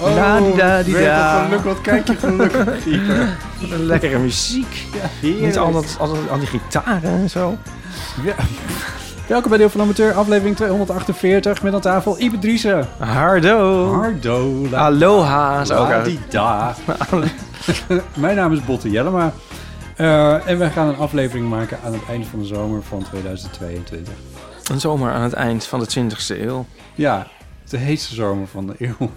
La-di-da-di-da. geluk, wat kijk je gelukkig. Wat een lekkere muziek. Niet al, dat, al, al die gitaren en zo. Welkom bij Deel van Amateur, aflevering 248. Met aan tafel Ibe Driessen. Hardo. Hardo. la- Aloha. La-di-da. Mijn naam is Botte Jellema. Eh, en we gaan een aflevering maken aan het einde van de zomer van 2022. Een zomer aan het eind van de 20e eeuw. Ja, de heetste zomer van de eeuw.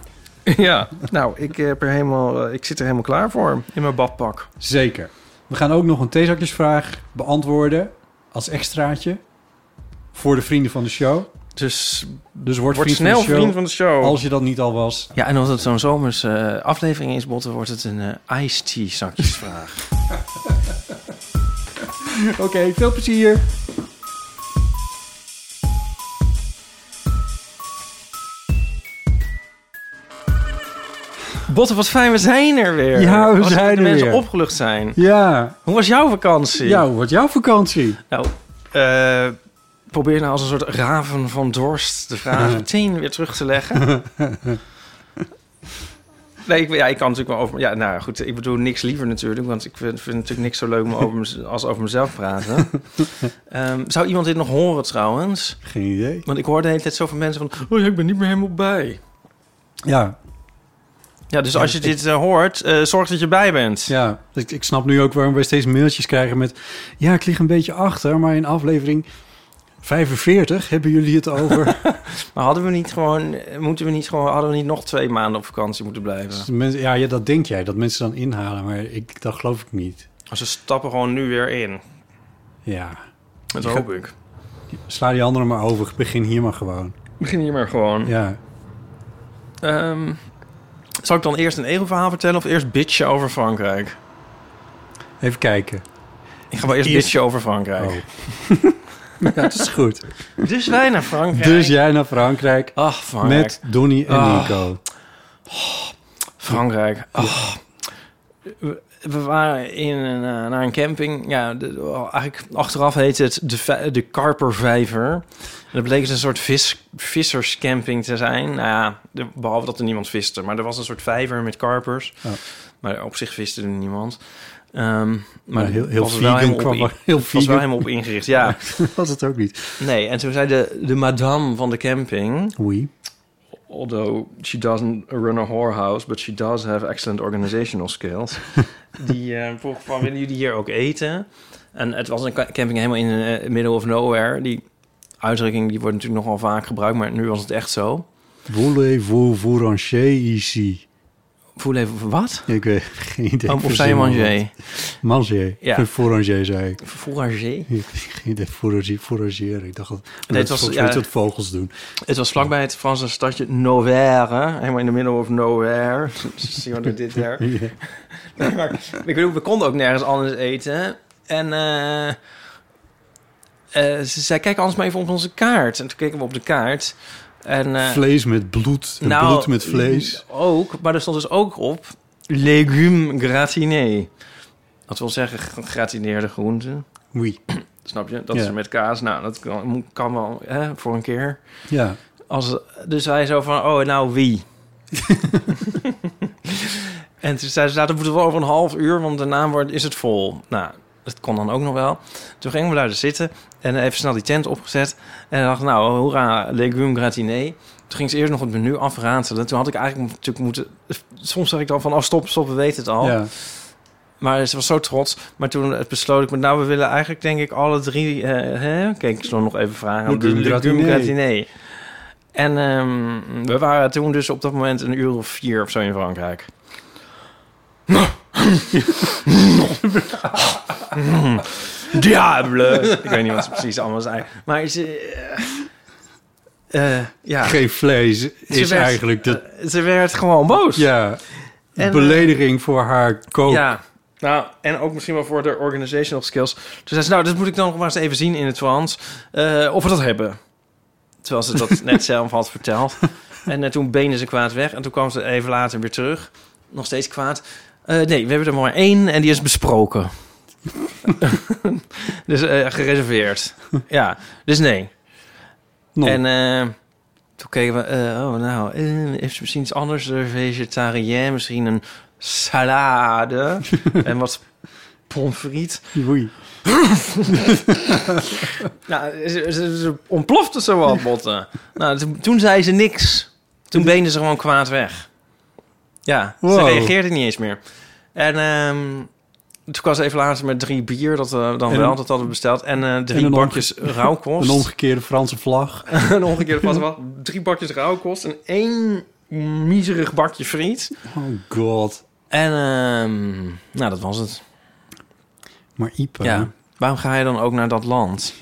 ja. Nou, ik, heb er helemaal, eh, ik zit er helemaal klaar voor in mijn badpak. Zeker. We gaan ook nog een theezakjesvraag beantwoorden als extraatje. Voor de vrienden van de show. Dus Dus word, word vriend snel van de show. vriend van de show. Als je dat niet al was. Ja, en als het zo'n zomers eh, aflevering is, Botte, wordt het een iced tea zakjesvraag. Oké, veel plezier. Wat fijn, we zijn er weer. Ja, we zijn er mensen weer. opgelucht zijn. Ja, Hoe was jouw vakantie? ja, hoe wordt jouw vakantie? Nou, eh, probeer nou als een soort raven van dorst de vraag meteen weer terug te leggen. Nee, ik, ja, ik kan natuurlijk wel over... Ja, nou goed, ik bedoel niks liever natuurlijk... want ik vind, vind natuurlijk niks zo leuk om over als over mezelf praten. Ehm, zou iemand dit nog horen trouwens? Geen idee. Want ik hoor de hele tijd zoveel mensen van... Oh ja, ik ben niet meer helemaal bij. Ja, Ja, dus als je dit eh, hoort, eh, zorg dat je bij bent. ja. Ik, ik snap nu ook waarom we steeds mailtjes krijgen met... Ja, ik lig een beetje achter, maar in aflevering 45 hebben jullie het over... Maar hadden we niet gewoon... Moeten we niet gewoon... Hadden we niet nog twee maanden op vakantie moeten blijven? Mensen- ja, ja, dat denk jij, dat mensen dan inhalen, maar ik, dat geloof ik niet. Ze stappen gewoon nu weer in. Ja, Dat hoop ik. sla die anderen maar over, begin hier maar gewoon. Begin hier maar gewoon. Ja, Ehm, zal ik dan eerst een ego-verhaal vertellen of eerst bitchen over Frankrijk? even kijken. Ik ga wel eerst Eerst- bitchen over Frankrijk. Oh. ja, dat is goed. Dus wij naar Frankrijk. Dus jij naar Frankrijk Ach, Frankrijk. met Donnie en Ah. Nico. Frankrijk. Ach. We, waren in een, eh, naar een camping. Ja, de, eigenlijk achteraf heet het de, de Karpervijver. En dat bleek dus een soort vis, visserscamping te zijn. Nou ja, de- behalve dat er niemand viste. Maar er was een soort vijver met karpers. Oh. Maar op zich viste er niemand. Ehm, maar heel, heel was wel vegan helemaal kwam op er- heel was wel helemaal op ingericht, ja. was het ook niet. Nee, en toen zei de, de madame van de camping... Oei. Although she doesn't run a whorehouse, but she does have excellent organizational skills. die eh, vroeg van, willen jullie hier ook eten? En het was een camping helemaal in the middle of nowhere. Die uitdrukking die wordt natuurlijk nogal vaak gebruikt, maar nu was het echt zo. Voulez-vous vous ranger ici? Voel even, wat? Ik weet geen idee. Oh, of zei je manger? Manger. Ja. Fouranger zei ik. Heb Geen idee. Fourager. Ik dacht dat, Nee, het was- ja. wat vogels doen. Het was vlakbij het Franse stadje Nowhere. Helemaal in the middle of nowhere. Zie je wat dit daar? Ja. Nee, maar ik bedoel, we konden ook nergens anders eten. En eh, eh, ze zei, kijk anders maar even op onze kaart. En toen keken we op de kaart. En, eh, Vlees met bloed. En nou, bloed met vlees. Ook, maar er stond dus ook op legume gratiné. Dat wil zeggen gratineerde groenten. Oei. Snap je? Dat Ja. is met kaas. Nou, dat kan, kan wel hè, voor een keer. Ja. Als, dus hij zo van, oh, nou wie? en En toen zei ze, dat moet wel over een half uur, want daarna wordt, is het vol. Nou, dat kon dan ook nog wel. Toen gingen we daar dus zitten en even snel die tent opgezet. En dacht, nou, hoera, legume gratiné. Toen ging ze eerst nog het menu afratelen. Toen had ik eigenlijk natuurlijk moeten... Soms zeg ik dan van, oh, stop, stop, we weten het al. Ja. Maar ze was zo trots. Maar toen het besloot ik, met, nou, we willen eigenlijk denk ik alle drie... hè? Kijk, ik zal nog even vragen. Legume De gratiné. gratiné. En ehm, we waren toen dus op dat moment een uur of vier of zo in Frankrijk. Diable. Ik weet niet wat ze precies allemaal zei. Maar ze... eh, eh, ja, Geen vlees is werd- eigenlijk de ze werd gewoon boos. ja, En, belediging voor haar kook. Ja. Nou, en ook misschien wel voor de organizational skills. Toen zei ze, nou, dat moet ik dan nog maar eens even zien in het Frans. eh, of we dat hebben. Terwijl ze dat net zelf had verteld. En eh, toen benen ze kwaad weg. En toen kwam ze even later weer terug. Nog steeds kwaad. Eh, nee, we hebben er maar één en die is besproken. dus eh, gereserveerd. ja, dus nee. Non. En eh, toen keken we, eh, oh nou, heeft ze misschien iets anders? Vegetariër, misschien een salade en wat pommes frites. Oei. Nou, ze, ze, ze ontplofte zo wat botten. nou, toen, toen zei ze niks. Toen benen ze gewoon kwaad weg. Ja, ze reageerde niet eens meer. En ehm, toen ze even later met drie bier, dat we dan En wel, dat hadden we besteld. En eh, drie en bakjes rauwkost. Een omgekeerde Franse vlag. een omgekeerde pas wel. Drie bakjes rauwkost en één miserig bakje friet. Oh god. En ehm, nou, dat was het. Maar Ipe, Ja. Waarom ga je dan ook naar dat land?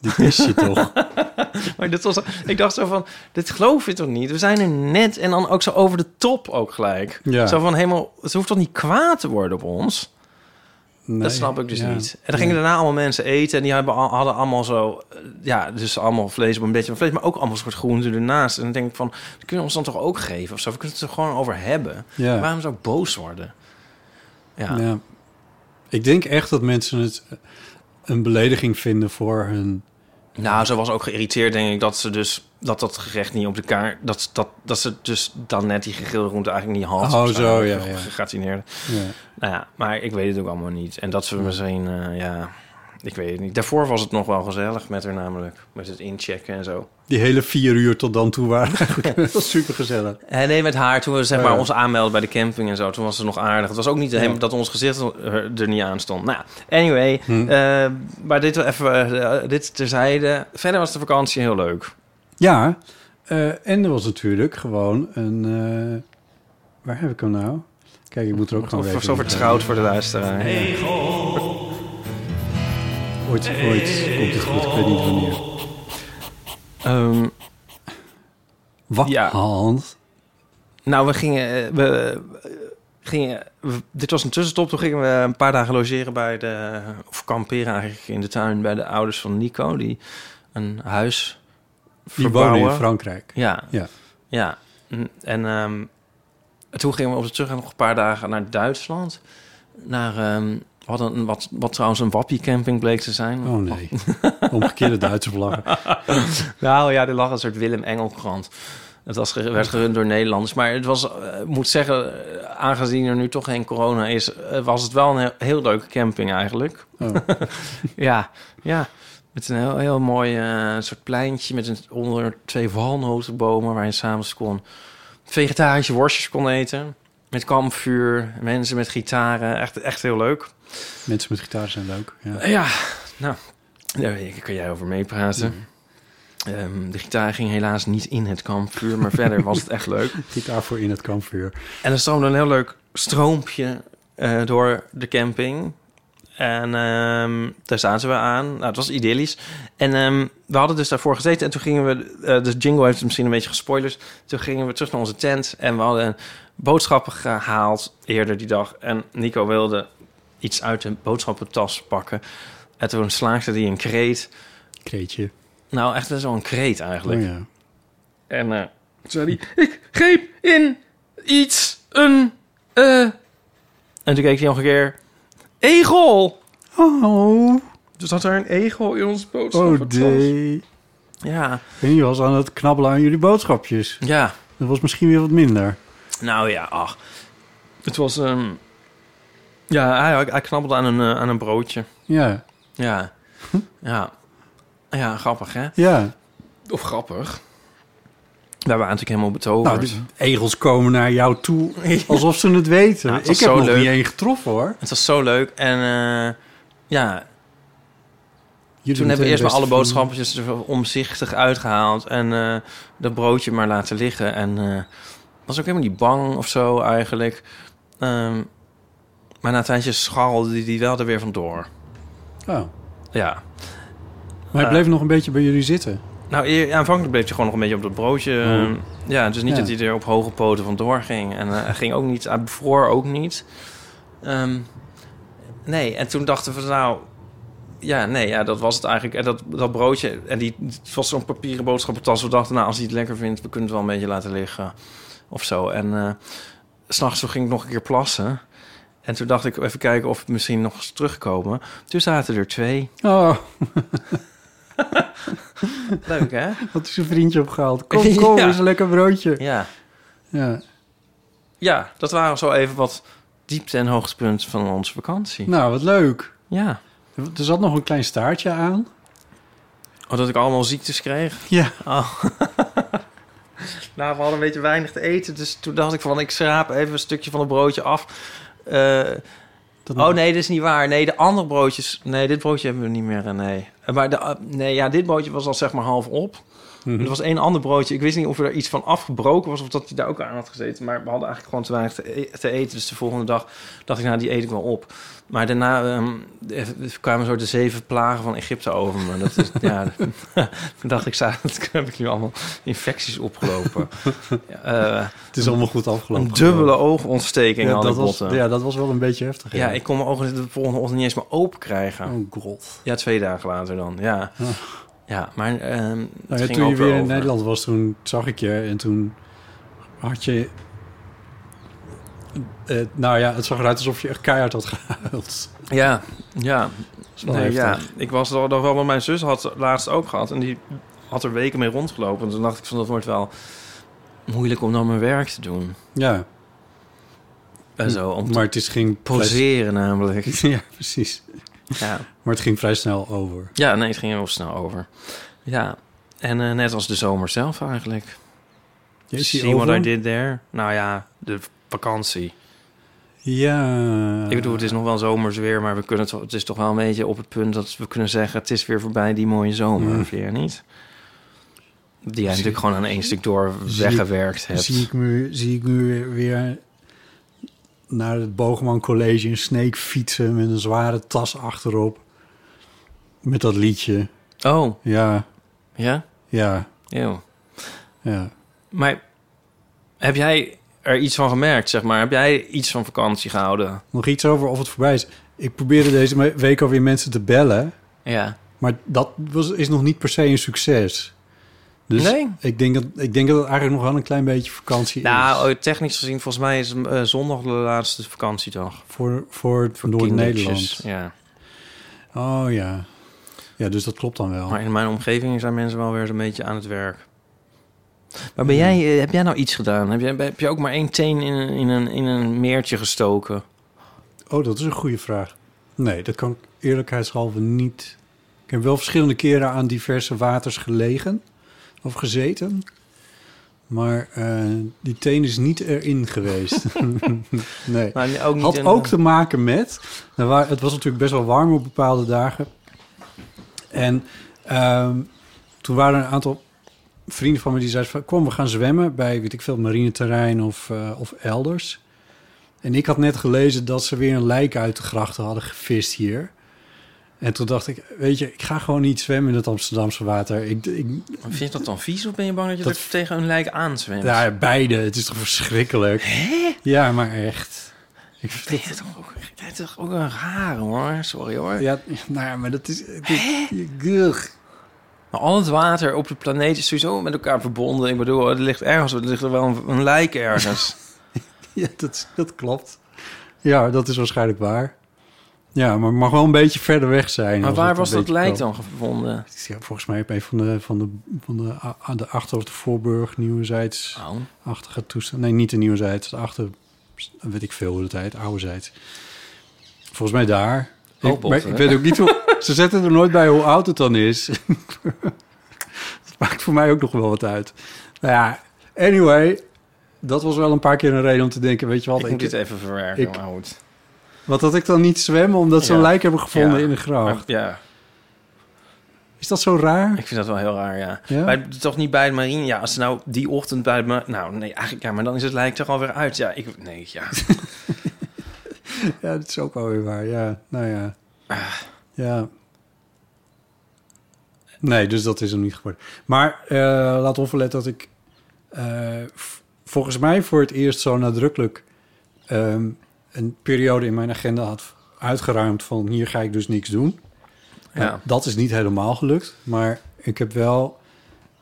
dit is je toch? Maar dit was, ik dacht zo van, dit geloof je toch niet? We zijn er net en dan ook zo over de top ook gelijk. Ja. Zo van helemaal, ze hoeft toch niet kwaad te worden op ons? Nee. Dat snap ik dus Ja. niet. En dan gingen daarna allemaal mensen eten en die hebben, hadden allemaal zo, eh, ja, dus allemaal vlees op een beetje van vlees, maar ook allemaal soort groenten ernaast. En dan denk ik van, dat kunnen we ons dan toch ook geven of zo? We kunnen het er gewoon over hebben. Ja. Waarom zou ik boos worden? Ja. Ja. Ik denk echt dat mensen het een belediging vinden voor hun... Nou, ze was ook geïrriteerd, denk ik, dat ze dus dat dat gerecht niet op de kaart, dat, dat, dat ze dus dan net die gegrilde groente eigenlijk niet had. Oh, zo, ja, ja. Ja. Nou ja, maar ik weet het ook allemaal niet. En dat ze misschien, eh, ja, ik weet het niet. Daarvoor was het nog wel gezellig met haar namelijk, met het inchecken en zo. Die hele vier uur tot dan toe waren dat was super gezellig. En nee, met haar, toen we zeg Oh, maar ja. ons aanmelden bij de camping en zo, toen was ze nog aardig. Het was ook niet Ja. helemaal dat ons gezicht er, niet aan stond. Nou, anyway, Hm. eh, maar dit wel even, eh, dit terzijde. Verder was de vakantie heel leuk. Ja, eh, en er was natuurlijk gewoon een... eh, waar heb ik hem nou? Kijk, ik moet er ook gewoon Of zo vertrouwd voor de luisteraar. Ooit, ooit komt het goed, ik weet niet wanneer. Ehm, Wat, Ja. Hans? nou, we gingen, eh, we gingen, we- dit was een tussenstop. Toen gingen we een paar dagen logeren bij de, of kamperen eigenlijk in de tuin bij de ouders van Nico, die een huis Die wonen in verbouwen. Frankrijk. Ja. Ja. Ja. Mm, En ehm, toen gingen we op de terug nog een paar dagen naar Duitsland. Naar, ehm, hadden een, wat, wat trouwens een wappie-camping bleek te zijn. Oh nee, omgekeerde Duitse vlaggen. Nou ja, er lag een soort Willem Engelkrant. Het was, werd gerund door Nederlanders. Maar het was, eh, ik moet zeggen, eh, aangezien er nu toch geen corona is... eh, was het wel een heel, leuke camping eigenlijk. Oh. Ja, ja. Met een heel, heel mooi soort pleintje met een, onder twee walnotenbomen... waar je s'avonds kon vegetarische worstjes kon eten. Met kampvuur, mensen met gitaren. Echt, echt heel leuk. Mensen met gitaar zijn leuk. Ja. Eh, Ja, nou, daar kan jij over meepraten. Ehm, de gitaar ging helaas niet in het kampvuur, maar verder was het echt leuk. Gitaar voor in het kampvuur. En er stroomde een heel leuk stroompje eh, door de camping. En ehm, daar zaten we aan. Nou, het was idyllisch. En ehm, we hadden dus daarvoor gezeten. En toen gingen we... eh, de jingle heeft het misschien een beetje gespoilerd. Toen gingen we terug naar onze tent. En we hadden boodschappen gehaald eerder die dag. En Nico wilde iets uit de boodschappentas pakken. En toen slaagde hij een kreet. Kreetje. Nou, echt zo'n kreet eigenlijk. Oh ja. En eh toen zei hij, ik greep in iets, een, eh... En toen keek hij nog een keer, egel! Oh, Dus zat er een egel in ons oh boodschappentas. nee. Ja, En je was aan het knabbelen aan jullie boodschapjes. ja. Dat was misschien weer wat minder. Nou ja, ach. Het was... ehm, ja, hij, hij knabbelde aan een, eh, aan een broodje. Ja, Ja. Ja. Ja, grappig, hè? ja. Of grappig. Wij waren natuurlijk helemaal betoverd. Nou, egels komen naar jou toe alsof ze het weten. Ja, het was ik heb zo nog leuk. niet één getroffen, hoor. Het was zo leuk. En eh, ja, Jullie toen hebben we eerst maar alle beste boodschappetjes er omzichtig uitgehaald. En eh, dat broodje maar laten liggen. En eh, was ook helemaal niet bang of zo eigenlijk. Ehm, maar na een tijdje scharrelde die, die wel er weer vandoor. Oh. Ja. Maar hij Eh. bleef nog een beetje bij jullie zitten. Nou, aanvankelijk bleef hij gewoon nog een beetje op dat broodje. Oh. eh, Ja, dus niet Ja. dat hij er op hoge poten vandoor ging. En eh, hij ging ook niet, hij bevroor ook niet. Ehm, nee, en toen dachten we, nou... Ja, nee, ja, dat was het eigenlijk. En dat, dat broodje, en die, het was zo'n papieren boodschappentas. We dachten, nou, als hij het lekker vindt, we kunnen het wel een beetje laten liggen. Of zo. En eh, s s'nachts ging ik nog een keer plassen. En toen dacht ik, even kijken of het misschien nog eens terugkomen. Toen zaten er twee. Oh, Leuk, hè? wat is een vriendje opgehaald. Kom, kom, Ja. is een lekker broodje. Ja. Ja. Ja, dat waren zo even wat diepte- en hoogtepunten van onze vakantie. Nou, wat leuk. Ja. Er zat nog een klein staartje aan. Oh, dat ik allemaal ziektes kreeg. Ja. Oh. nou, we hadden een beetje weinig te eten. Dus toen dacht ik van, ik schraap even een stukje van het broodje af. Eh, oh nee, dat is niet waar. Nee, de andere broodjes... Nee, dit broodje hebben we niet meer. eh, Nee. Eh, Maar de, nee, ja, dit broodje was al zeg maar half op. Mhm. Er was één ander broodje. Ik wist niet of er iets van afgebroken was... of dat hij daar ook aan had gezeten. Maar we hadden eigenlijk gewoon te weinig te, e- te eten. Dus de volgende dag dacht ik, nou, die eet ik wel op. Maar daarna eh, kwamen zo de zeven plagen van Egypte over me. Dat is, ja, toen dacht ik, "Sa- dat heb ik nu allemaal infecties opgelopen. Eh, Het is allemaal goed afgelopen. een dubbele oogontsteking ja, dat was, ja, dat was wel een beetje heftig. Ja, ik kon mijn ogen de volgende ochtend niet eens meer open krijgen. Oh god. Ja, twee dagen later dan, ja. Ja, maar ehm, Nou toen je weer in. Nederland was, toen zag ik je en toen had je... Eh, nou ja, het zag eruit alsof je echt keihard had gehuild. Ja, ja. Nee, ja. Ik was er nog wel, want mijn zus had het laatst ook gehad. En die had er weken mee rondgelopen. En toen dacht ik van, dat wordt wel moeilijk om dan mijn werk te doen. Ja, En zo, om maar het is ging... poseren namelijk. Ja, precies. Ja. Maar het ging vrij snel over. ja, nee, het ging heel snel over. Ja, en eh, net als de zomer zelf eigenlijk. Die See what over? I did there? Nou ja, de vakantie. Ja. Ik bedoel, het is nog wel zomers weer, maar we kunnen het, het is toch wel een beetje op het punt dat we kunnen zeggen: het is weer voorbij die mooie zomer, Mm. vind je niet? Die jij Zie- natuurlijk gewoon aan één stuk door weggewerkt hebt. Zie ik, me, zie ik nu weer, weer naar het Boogman College in Sneek fietsen met een zware tas achterop. Met dat liedje. Oh, Ja, ja? ja, Eeuw. ja. Maar heb jij er iets van gemerkt, zeg maar? Heb jij iets van vakantie gehouden? Nog iets over of het voorbij is. Ik probeerde deze week alweer mensen te bellen. Ja. Maar dat was, is nog niet per se een succes. Dus Nee? ik, denk dat, ik denk dat het eigenlijk nog wel een klein beetje vakantie is. Nou, oh, technisch gezien, volgens mij is eh, zondag de laatste vakantiedag. Voor, voor, Voor Noord-Nederland. Ja. Oh ja. Ja, dus dat klopt dan wel. Maar in mijn omgeving zijn mensen wel weer zo'n beetje aan het werk. Maar ben jij, eh, heb jij nou iets gedaan? Heb je, heb je ook maar één teen in een, in, een, in een meertje gestoken? Oh, dat is een goede vraag. Nee, dat kan ik eerlijkheidshalve niet. Ik heb wel verschillende keren aan diverse waters gelegen of gezeten. Maar eh, die teen is niet erin geweest. nee. Maar ook niet Had een- ook te maken met... Het was natuurlijk best wel warm op bepaalde dagen. En ehm, toen waren er een aantal vrienden van me die zeiden van... kom, we gaan zwemmen bij, weet ik veel, het marineterrein of, eh, of elders. En ik had net gelezen dat ze weer een lijk uit de grachten hadden gevist hier. En toen dacht ik, weet je, ik ga gewoon niet zwemmen in het Amsterdamse water. Ik, ik, Vind je dat dan vies of ben je bang dat je Dat- er tegen een lijk aanzwemt? ja, beide. Het is toch verschrikkelijk? Ja, maar echt. Ik vind Ben je toch ook, bent toch ook een raar hoor. Sorry hoor. Ja, nou ja, maar dat is... Het is. Maar al het water op de planeet is sowieso met elkaar verbonden. Ik bedoel, er ligt ergens, er ligt er wel een, een lijk ergens. Ja, dat, dat klopt. Ja, dat is waarschijnlijk waar. Ja, maar het mag wel een beetje verder weg zijn. maar waar was dat lijk dan gevonden? Ja, volgens mij op een van de, van de, van de, aan de achter- of de voorburg, nieuwezijds-achtige Oh. toestand. Nee, niet de nieuwezijds, de achter, weet ik veel hoe het heet, oude zijt. Volgens mij daar. Ik, maar ik weet ook niet hoe... Ze zetten er nooit bij hoe oud het dan is. dat maakt voor mij ook nog wel wat uit. Nou ja, anyway, dat was wel een paar keer een reden om te denken, weet je wat, Ik ik, moet dit even verwerken, ik- maar goed. wat had ik dan niet zwemmen omdat ze een lijk hebben gevonden Ja. in graaf? Maar, ja, Is dat zo raar? ik vind dat wel heel raar, ja. Ja? Toch niet bij de marine? Ja, als ze nou die ochtend bij de ma- Nou, nee, eigenlijk ja, maar dan is het lijk er alweer uit. Ja, ik... Nee, ja. Ja, dat is ook wel weer waar. Ja, nou ja. Ah. Ja. Nee, dus dat is hem niet geworden. Maar eh, laat opletten dat ik eh, volgens mij voor het eerst zo nadrukkelijk ehm, een periode in mijn agenda had uitgeruimd van hier ga ik dus niks doen. Nou, Ja. dat is niet helemaal gelukt, maar ik heb wel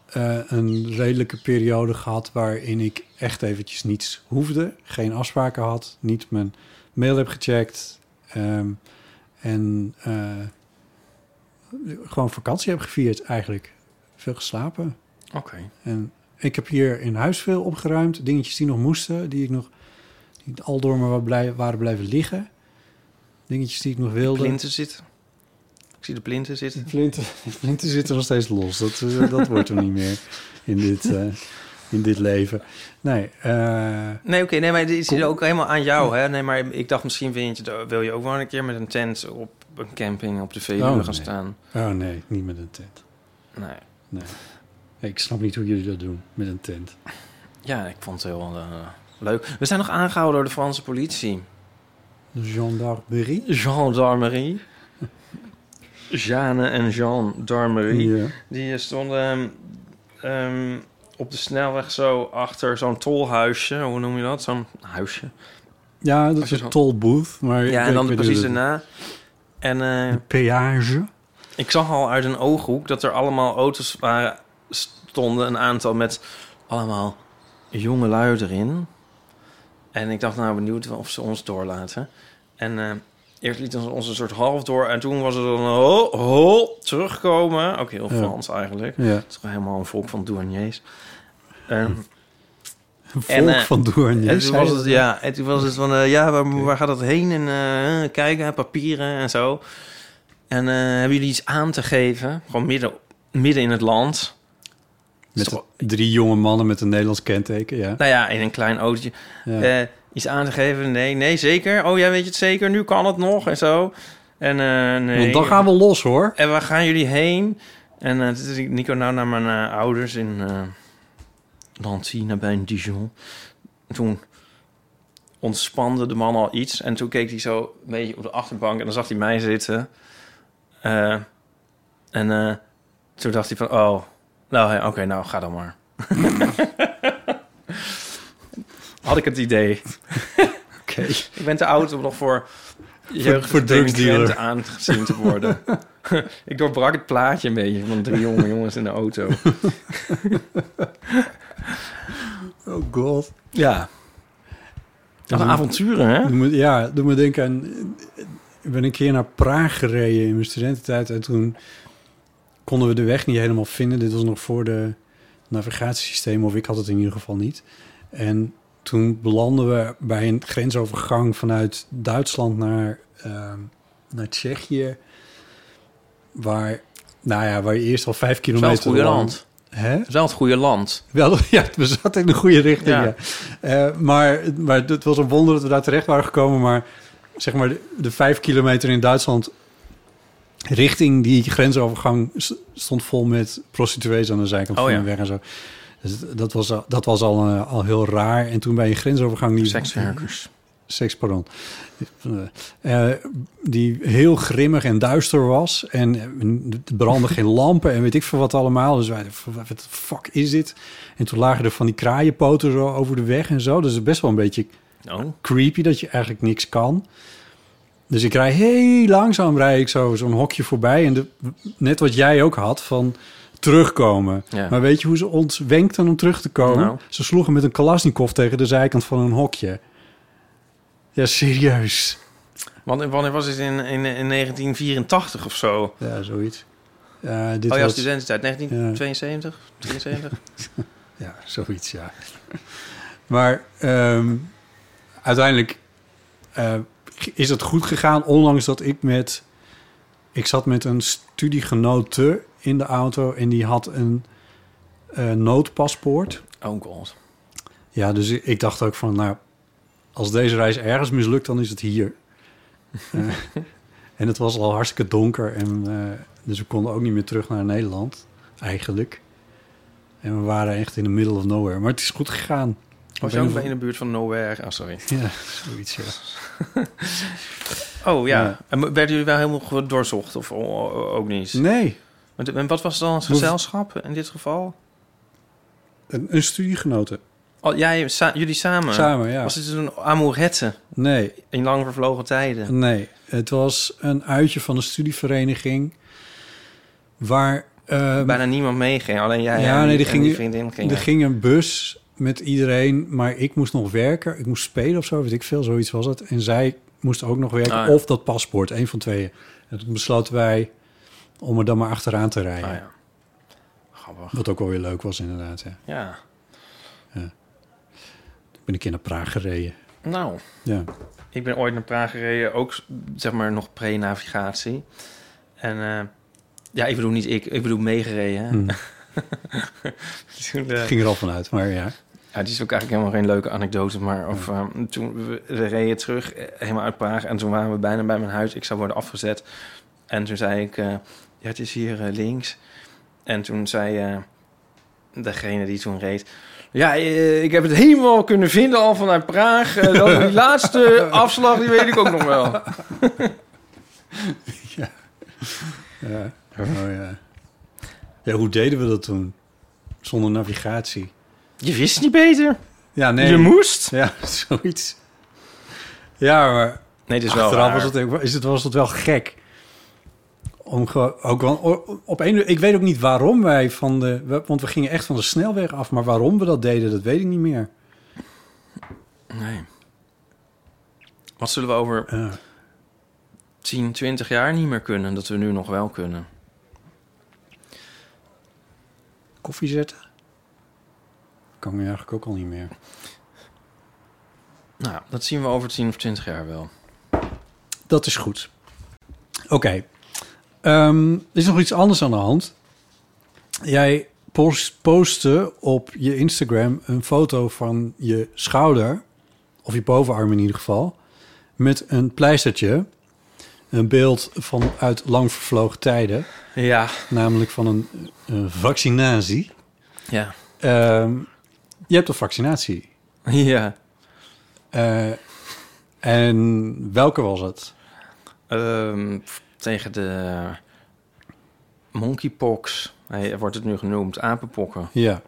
eh, een redelijke periode gehad waarin ik echt eventjes niets hoefde, geen afspraken had, niet mijn mail heb gecheckt ehm, en eh, gewoon vakantie heb gevierd eigenlijk. Veel geslapen. Oké. En ik heb hier in huis veel opgeruimd. Dingetjes die nog moesten, die ik nog die al door me blij- waren blijven liggen. Dingetjes die ik nog wilde. Plinten zitten. Ik zie de plinten zitten. Plinten, plinten zitten nog steeds los. Dat, eh, dat wordt er niet meer in dit, eh, in dit leven. Nee, eh, Nee, oké, nee, maar dit is ook helemaal aan jou, hè? Nee, maar ik dacht misschien vind je, wil je ook wel een keer met een tent op een camping op de Veluwe Oh, gaan nee. staan. oh nee, niet met een tent. Nee. Nee. Ik snap niet hoe jullie dat doen met een tent. Ja, ik vond het heel eh, leuk. We zijn nog aangehouden door de Franse politie. Gendarmerie? Gendarmerie. Jeanne en Jean Darmerie. Die stonden ehm, op de snelweg zo achter zo'n tolhuisje. Hoe noem je dat? Zo'n huisje. ja, dat is een tolbooth. Maar Ja, en dan precies daarna. En eh, dat- Peage? ik zag al uit een ooghoek dat er allemaal auto's waren, stonden. Een aantal met allemaal jonge lui erin. En ik dacht, nou benieuwd of ze ons doorlaten. En eh, eerst lieten ze ons een soort half door. En toen was het dan ho, ho, terugkomen. Ook heel Ja. Frans eigenlijk. Ja. Het is helemaal een volk van douaniers. Een volk En, eh, van en douaniers. toen was het, ja, en toen was het van, eh, ja, waar, waar gaat dat heen? En eh, kijken, papieren en zo. En hebben jullie iets aan te geven? Gewoon midden, midden in het land. Met Is drie jonge mannen met een Nederlands kenteken, ja. Nou ja, in een klein autootje. ja. Iets aan te geven? Nee, nee, zeker. Oh, jij weet het zeker. Nu kan het nog en zo. En nee. Want dan gaan we los, hoor. En waar gaan jullie heen? En toen zei Nico nou naar mijn ouders in Nancy, nabij Dijon. En toen ontspande de man al iets. En toen keek hij zo een beetje op de achterbank en dan zag hij mij zitten. Eh, en eh, toen dacht hij van, oh, nou oké, nou ga dan maar. Had ik het idee. Oké. Ik ben te oud om nog voor jeugdige voor drugsdealer. delinquenten aangezien te worden. ik doorbrak het plaatje een beetje van drie jonge jongens in de auto. Oh god. Ja. Een avonturen, hè? Doe me, ja, doe me denken aan... Ik ben een keer naar Praag gereden in mijn studententijd... en toen konden we de weg niet helemaal vinden. Dit was nog voor de navigatiesysteem, of ik had het in ieder geval niet. En toen belanden we bij een grensovergang vanuit Duitsland naar, ehm, naar Tsjechië... waar, nou ja, waar je eerst al vijf kilometer land. Hè? Het is wel het goede land. Wel, ja, we zaten in de goede richting. Ja. Ja. Eh, maar, maar het was een wonder dat we daar terecht waren gekomen. Maar zeg maar, de, de vijf kilometer in Duitsland richting die grensovergang stond vol met prostituees aan de zijkant Oh, van ja. de weg en zo. Dus dat was, al- dat was al, eh, al heel raar. En toen bij een grensovergang... Die, Sekswerkers. Seks, pardon. Eh, die heel grimmig en duister was. En er brandden geen lampen en weet ik veel wat allemaal. Dus wij, wat de fuck is dit? En toen lagen er van die kraaienpoten zo over de weg en zo. Dus het is best wel een beetje Oh. creepy dat je eigenlijk niks kan. Dus ik rij heel langzaam, rij ik zo zo'n hokje voorbij. En de, net wat jij ook had, van terugkomen. Ja. Maar weet je hoe ze ons wenkten om terug te komen? Nou. Ze sloegen met een Kalasnikov tegen de zijkant van een hokje. Ja, serieus. Wanneer, wanneer was het in, in, in 1984 of zo? Ja, zoiets. Ja, dit oh ja, was, studententijd. 1972? 73? ja, zoiets, ja. Maar ehm, uiteindelijk eh, is het goed gegaan, ondanks dat ik met... Ik zat met een studiegenote in de auto en die had een eh, noodpaspoort. Oh god. Ja, dus ik, ik dacht ook van, nou, als deze reis ergens mislukt, dan is het hier. Eh, en het was al hartstikke donker en eh, dus we konden ook niet meer terug naar Nederland, eigenlijk. En we waren echt in the middle of nowhere. Maar het is goed gegaan. Was je ook bij in de buurt van Nowhere? Oh, sorry. Ja, zoiets, ja. Oh ja. Ja. En werden jullie wel helemaal doorzocht of ook niet? Nee, En wat was dan het gezelschap in dit geval? een, een studiegenote. Oh, jij, sa- jullie samen? Samen, ja. Was het een amourette Nee, in lang vervlogen tijden? nee. Het was een uitje van een studievereniging... waar... eh, Bijna niemand meeging, alleen jij Ja, en nee, die, en die ging- vriendin gingen. Er ging een bus met iedereen, maar ik moest nog werken. Ik moest spelen of zo, weet ik veel, zoiets was het. En zij moest ook nog werken, Ah, ja. of dat paspoort, een van tweeën. En toen besloten wij om er dan maar achteraan te rijden. Ah, ja. Grappig. Wat ook wel weer leuk was, inderdaad. Ja. Ja. Ik ben een keer naar Praag gereden. Nou, Ja. ik ben ooit naar Praag gereden, ook zeg maar nog pre-navigatie. En eh, ja, ik bedoel niet ik, ik bedoel meegereden. hè. Hm. Toen, eh, Ging er al vanuit, maar ja. Ja, die is ook eigenlijk helemaal geen leuke anekdote. Maar of, eh, toen we, we reden terug, eh, helemaal uit Praag. En toen waren we bijna bij mijn huis. Ik zou worden afgezet. En toen zei ik, ja, het is hier links. En toen zei degene die toen reed... Ja, eh, ik heb het helemaal kunnen vinden al vanuit Praag. Eh, dan die laatste afslag, die weet ik ook nog wel. Ja. Oh, ja. ja, hoe deden we dat toen? Zonder navigatie. Je wist niet beter. Ja, nee. Je moest. Ja, zoiets. Ja, maar Nee, het is wel Achteraf was het, is het, was het wel gek. Om ook wel, op een, ik weet ook niet waarom wij van de... Want we gingen echt van de snelweg af. Maar waarom we dat deden, dat weet ik niet meer. Nee. Wat zullen we over Ja. 10, 20 jaar niet meer kunnen... dat we nu nog wel kunnen? koffie zetten? Kan me eigenlijk ook al niet meer. Nou, dat zien we over 10 of 20 jaar wel. Dat is goed. Oké. Ehm, er is nog iets anders aan de hand. Jij post, postte op je Instagram een foto van je schouder, of je bovenarm in ieder geval, met een pleistertje. Een beeld van uit lang vervlogen tijden, Ja. namelijk van een, een vaccinatie. Ja. Ehm, je hebt een vaccinatie. Ja. Eh, en welke was het? Ehm, tegen de monkeypox. Hij wordt het nu genoemd. Apenpokken. Ja.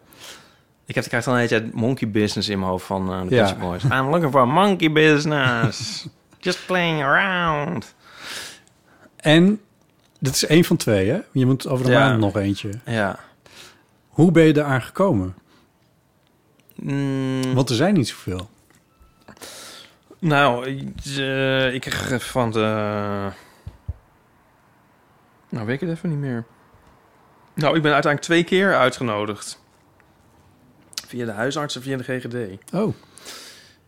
Ik heb, ik krijg dan de hele tijd monkey business in mijn hoofd van eh, de Ja. Boys. I'm looking for monkey business. Just playing around. En dit is één van twee, hè? Je moet over de Ja. maand nog eentje. Ja. Hoe ben je eraan gekomen? Mm, Want er zijn niet zoveel. Nou, eh, ik kreeg van de... Nou, weet ik het even niet meer. Nou, ik ben uiteindelijk twee keer uitgenodigd. Via de huisarts en via de GGD. Oh,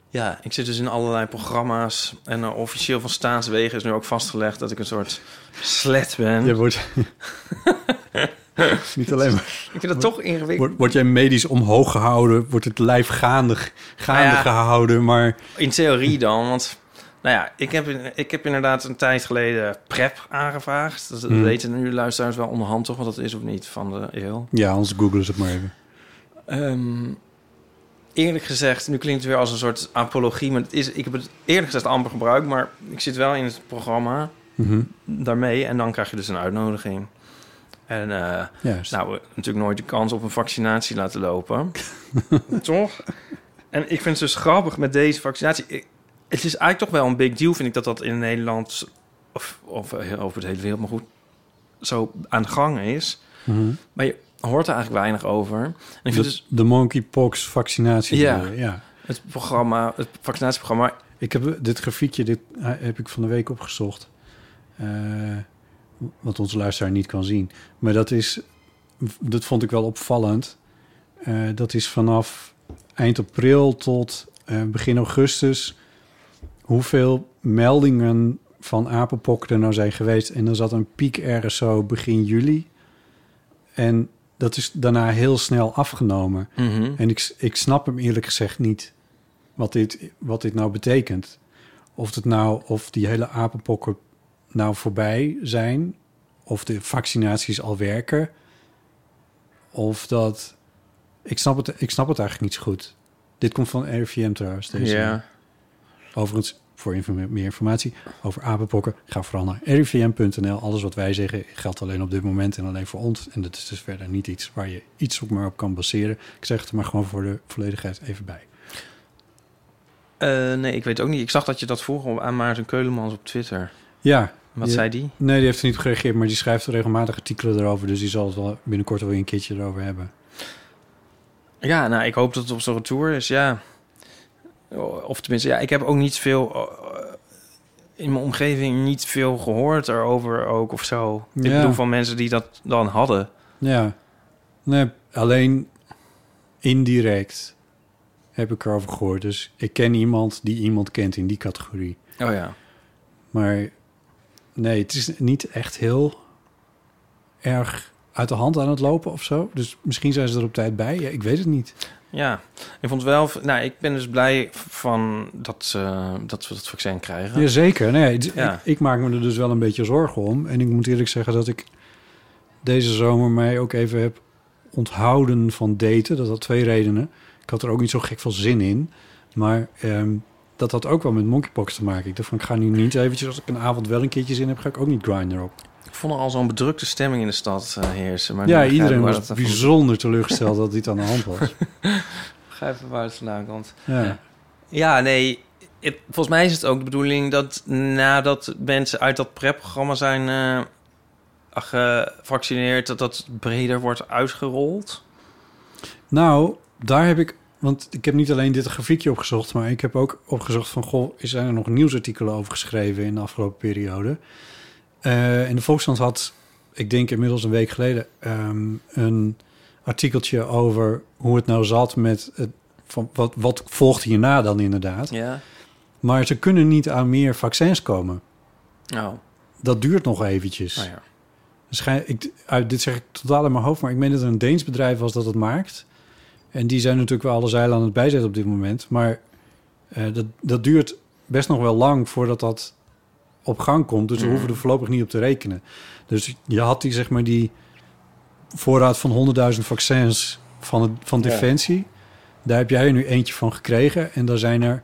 Ja, ik zit dus in allerlei programma's. En officieel van staatswegen is nu ook vastgelegd dat ik een soort slet ben. je wordt... niet alleen maar... Ik vind dat toch ingewikkeld. Word, word jij medisch omhoog gehouden? Wordt het lijf gaande, gaande Nou ja. gehouden? Maar In theorie dan, want... Nou ja, ik heb, ik heb inderdaad een tijd geleden PrEP aangevraagd. Dat Hmm. weten nu de luisteraars wel onderhand toch, wat dat is of niet van de eeuw. ja, anders googelen ze het maar even. Ehm, eerlijk gezegd, nu klinkt het weer als een soort apologie, maar het is, ik heb het eerlijk gezegd amper gebruikt, maar ik zit wel in het programma Mhm. daarmee en dan krijg je dus een uitnodiging. En eh, Juist. nou, natuurlijk nooit de kans op een vaccinatie laten lopen. toch? En ik vind het dus grappig met deze vaccinatie. Ik- het is eigenlijk toch wel een big deal, vind ik, dat dat in Nederland, of, of eh, over de hele wereld, maar goed, zo aan de gang is. Mhm. Maar je hoort er eigenlijk weinig over. En ik vind de, dus de monkeypox vaccinatie. Ja. ja. het programma, het vaccinatieprogramma, Ik heb dit grafiekje, dit eh, heb ik van de week opgezocht. Eh, wat onze luisteraar niet kan zien. Maar dat is, dat vond ik wel opvallend. Dat is vanaf eind april tot begin augustus hoeveel meldingen van apenpokken er nou zijn geweest. En er zat een piek ergens zo begin juli. En dat is daarna heel snel afgenomen. Mhm. En ik, ik snap hem eerlijk gezegd niet wat dit, wat dit nou betekent. Of, het nou, of die hele apenpokken nou voorbij zijn. Of de vaccinaties al werken. Of dat... Ik snap het, ik snap het eigenlijk niet zo goed. Dit komt van RIVM trouwens. Deze. Ja. Overigens, voor meer informatie over apenpokken... ga vooral naar rivm.nl. Alles wat wij zeggen geldt alleen op dit moment en alleen voor ons. En dat is dus verder niet iets waar je iets op maar op kan baseren. Ik zeg het er maar gewoon voor de volledigheid even bij. Eh, nee, ik weet ook niet. Ik zag dat je dat vroeg aan Maarten Keulemans op Twitter. Ja. Wat zei die? Nee, die heeft er niet op gereageerd, maar die schrijft regelmatig artikelen erover. Dus die zal het wel binnenkort wel een keertje erover hebben. Ja, nou, ik hoop dat het op zo'n retour is, ja. Of tenminste, ja, ik heb ook niet veel... eh, in mijn omgeving niet veel gehoord erover ook of zo. Ik Ja. bedoel van mensen die dat dan hadden. Ja. Nee, alleen indirect heb ik erover gehoord. Dus ik ken iemand die iemand kent in die categorie. Oh ja. Maar nee, het is niet echt heel erg uit de hand aan het lopen of zo. Dus misschien zijn ze er op tijd bij. Ja, ik weet het niet. Ja, ik vond wel... Nou, ik ben dus blij van dat, eh, dat we dat vaccin krijgen. Jazeker. Nee, Ja. ik, ik maak me er dus wel een beetje zorgen om. En ik moet eerlijk zeggen dat ik deze zomer mij ook even heb onthouden van daten. Dat had twee redenen. Ik had er ook niet zo gek veel zin in. Maar ehm, dat had ook wel met monkeypox te maken. Ik dacht van, ik ga nu niet eventjes... als ik een avond wel een keertje zin heb... ga ik ook niet grinder op. Ik vond er al zo'n bedrukte stemming in de stad eh, heersen. Maar ja, iedereen was dat bijzonder teleurgesteld dat dit aan de hand was. Begrijp even waar het vandaan komt. Ja. Ja, nee. het- volgens mij is het ook de bedoeling dat nadat mensen uit dat PrEP-programma zijn eh, gevaccineerd, dat dat breder wordt uitgerold. Nou, daar heb ik... Want ik heb niet alleen dit grafiekje opgezocht... maar ik heb ook opgezocht van... goh, zijn er nog nieuwsartikelen over geschreven... in de afgelopen periode? Eh en de Volkskrant had, ik denk inmiddels een week geleden... ehm, een artikeltje over hoe het nou zat met... Het, van wat, wat volgt hierna dan inderdaad. Ja. Maar ze kunnen niet aan meer vaccins komen. Oh, Dat duurt nog eventjes. nou ja. Schijn, ik, uit, dit zeg ik totaal in mijn hoofd, maar ik meen dat er een Deens bedrijf was dat het maakt. En die zijn natuurlijk wel alle zeilen aan het bijzetten op dit moment. Maar eh, dat, dat duurt best nog wel lang voordat dat op gang komt. Dus we hoeven er voorlopig niet op te rekenen. Dus je had die, zeg maar, die voorraad van 100.000 vaccins van, het, van Ja. Defensie. Daar heb jij nu eentje van gekregen. En daar zijn er,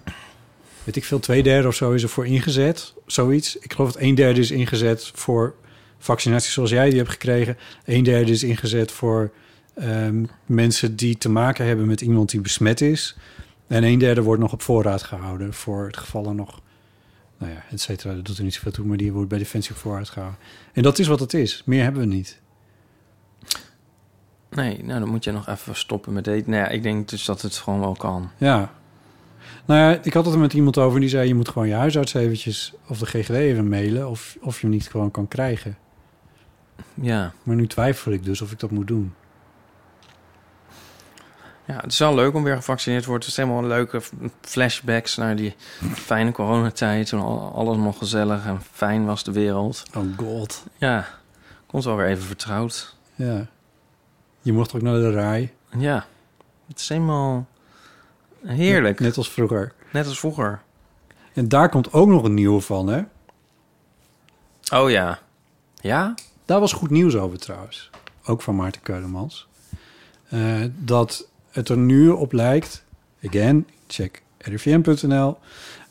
weet ik veel, twee derde of zo is er voor ingezet. Zoiets. Ik geloof dat een derde is ingezet voor vaccinaties zoals jij die hebt gekregen. Een derde is ingezet voor ehm, mensen die te maken hebben met iemand die besmet is. En een derde wordt nog op voorraad gehouden voor het geval er nog... Nou ja, et cetera, dat doet er niet zoveel toe, maar die wordt bij Defensie gehouden. En dat is wat het is. Meer hebben we niet. Nee, nou dan moet je nog even stoppen met eten. Nou ja, ik denk dus dat het gewoon wel kan. Ja. Nou ja, ik had het er met iemand over die zei... je moet gewoon je huisarts eventjes of de GGD even mailen... of, of je hem niet gewoon kan krijgen. Ja. Maar nu twijfel ik dus of ik dat moet doen. Ja, het is wel leuk om weer gevaccineerd te worden. Het is helemaal leuke flashbacks naar die fijne coronatijd. Toen al- alles nog gezellig en fijn was de wereld. Oh god. Ja, komt wel weer even vertrouwd. Ja. Je mocht ook naar de rij. Ja, het is helemaal heerlijk. Net als vroeger. Net als vroeger. En daar komt ook nog een nieuwe van, hè? Oh ja. Ja? Daar was goed nieuws over trouwens. Ook van Maarten Keulemans. Eh, dat het er nu op lijkt... Again, check rivm.nl.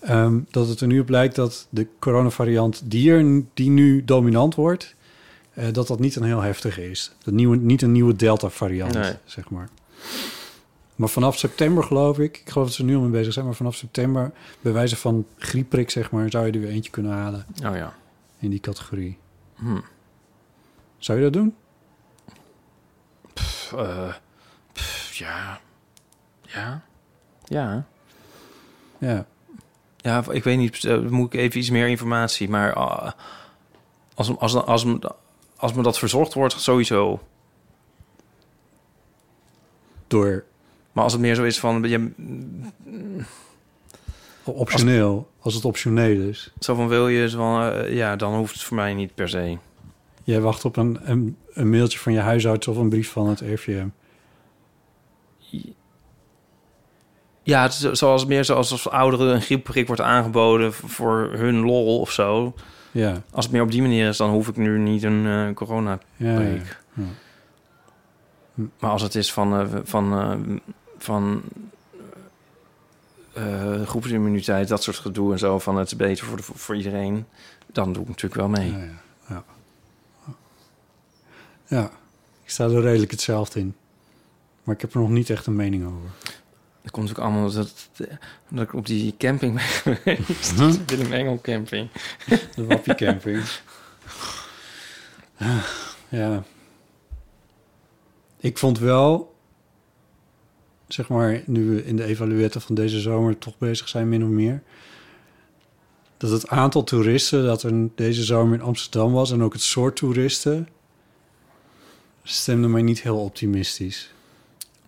ehm, dat het er nu op lijkt dat de coronavariant die, er, die nu dominant wordt... eh, dat dat niet een heel heftige is. Dat nieuwe, niet een nieuwe Delta-variant, Nee. zeg maar. Maar vanaf september geloof ik... Ik geloof dat ze er nu al mee bezig zijn... maar vanaf september, bij wijze van griepprik, zeg maar... zou je er weer eentje kunnen halen Oh ja. in die categorie. Hm. Zou je dat doen? Pff, eh, ja. Ja. Ja. Ja. Ja, ik weet niet. eh, Moet ik even iets meer informatie. Maar ah, als, als, als, als, me- als me dat verzorgd wordt, sowieso. Door Maar als het meer zo is van... Je, optioneel. Als het optioneel is. Zo van wil je, zo van, eh, ja, dan hoeft het voor mij niet per se. Jij wacht op een, een, een mailtje van je huisarts of een brief van het RVM. Ja, het is zoals meer zoals als ouderen een griepprik wordt aangeboden voor hun lol of zo. Ja, Als het meer op die manier is, dan hoef ik nu niet een eh corona ja, ja. Maar als het is van, eh, van, eh, van groepsimmuniteit, dat soort gedoe en zo, van het is beter voor, de, voor iedereen, dan doe ik natuurlijk wel mee. Ja, ja, ja. Ja, ik sta er redelijk hetzelfde in. Maar ik heb er nog niet echt een mening over. Dat komt ook allemaal omdat, ik op die camping ben geweest. De Willem Engel camping. De Wappie Camping. ja. Ik vond wel, zeg maar, nu we in de evaluatie van deze zomer toch bezig zijn, min of meer, dat het aantal toeristen dat er deze zomer in Amsterdam was en ook het soort toeristen, stemde mij niet heel optimistisch.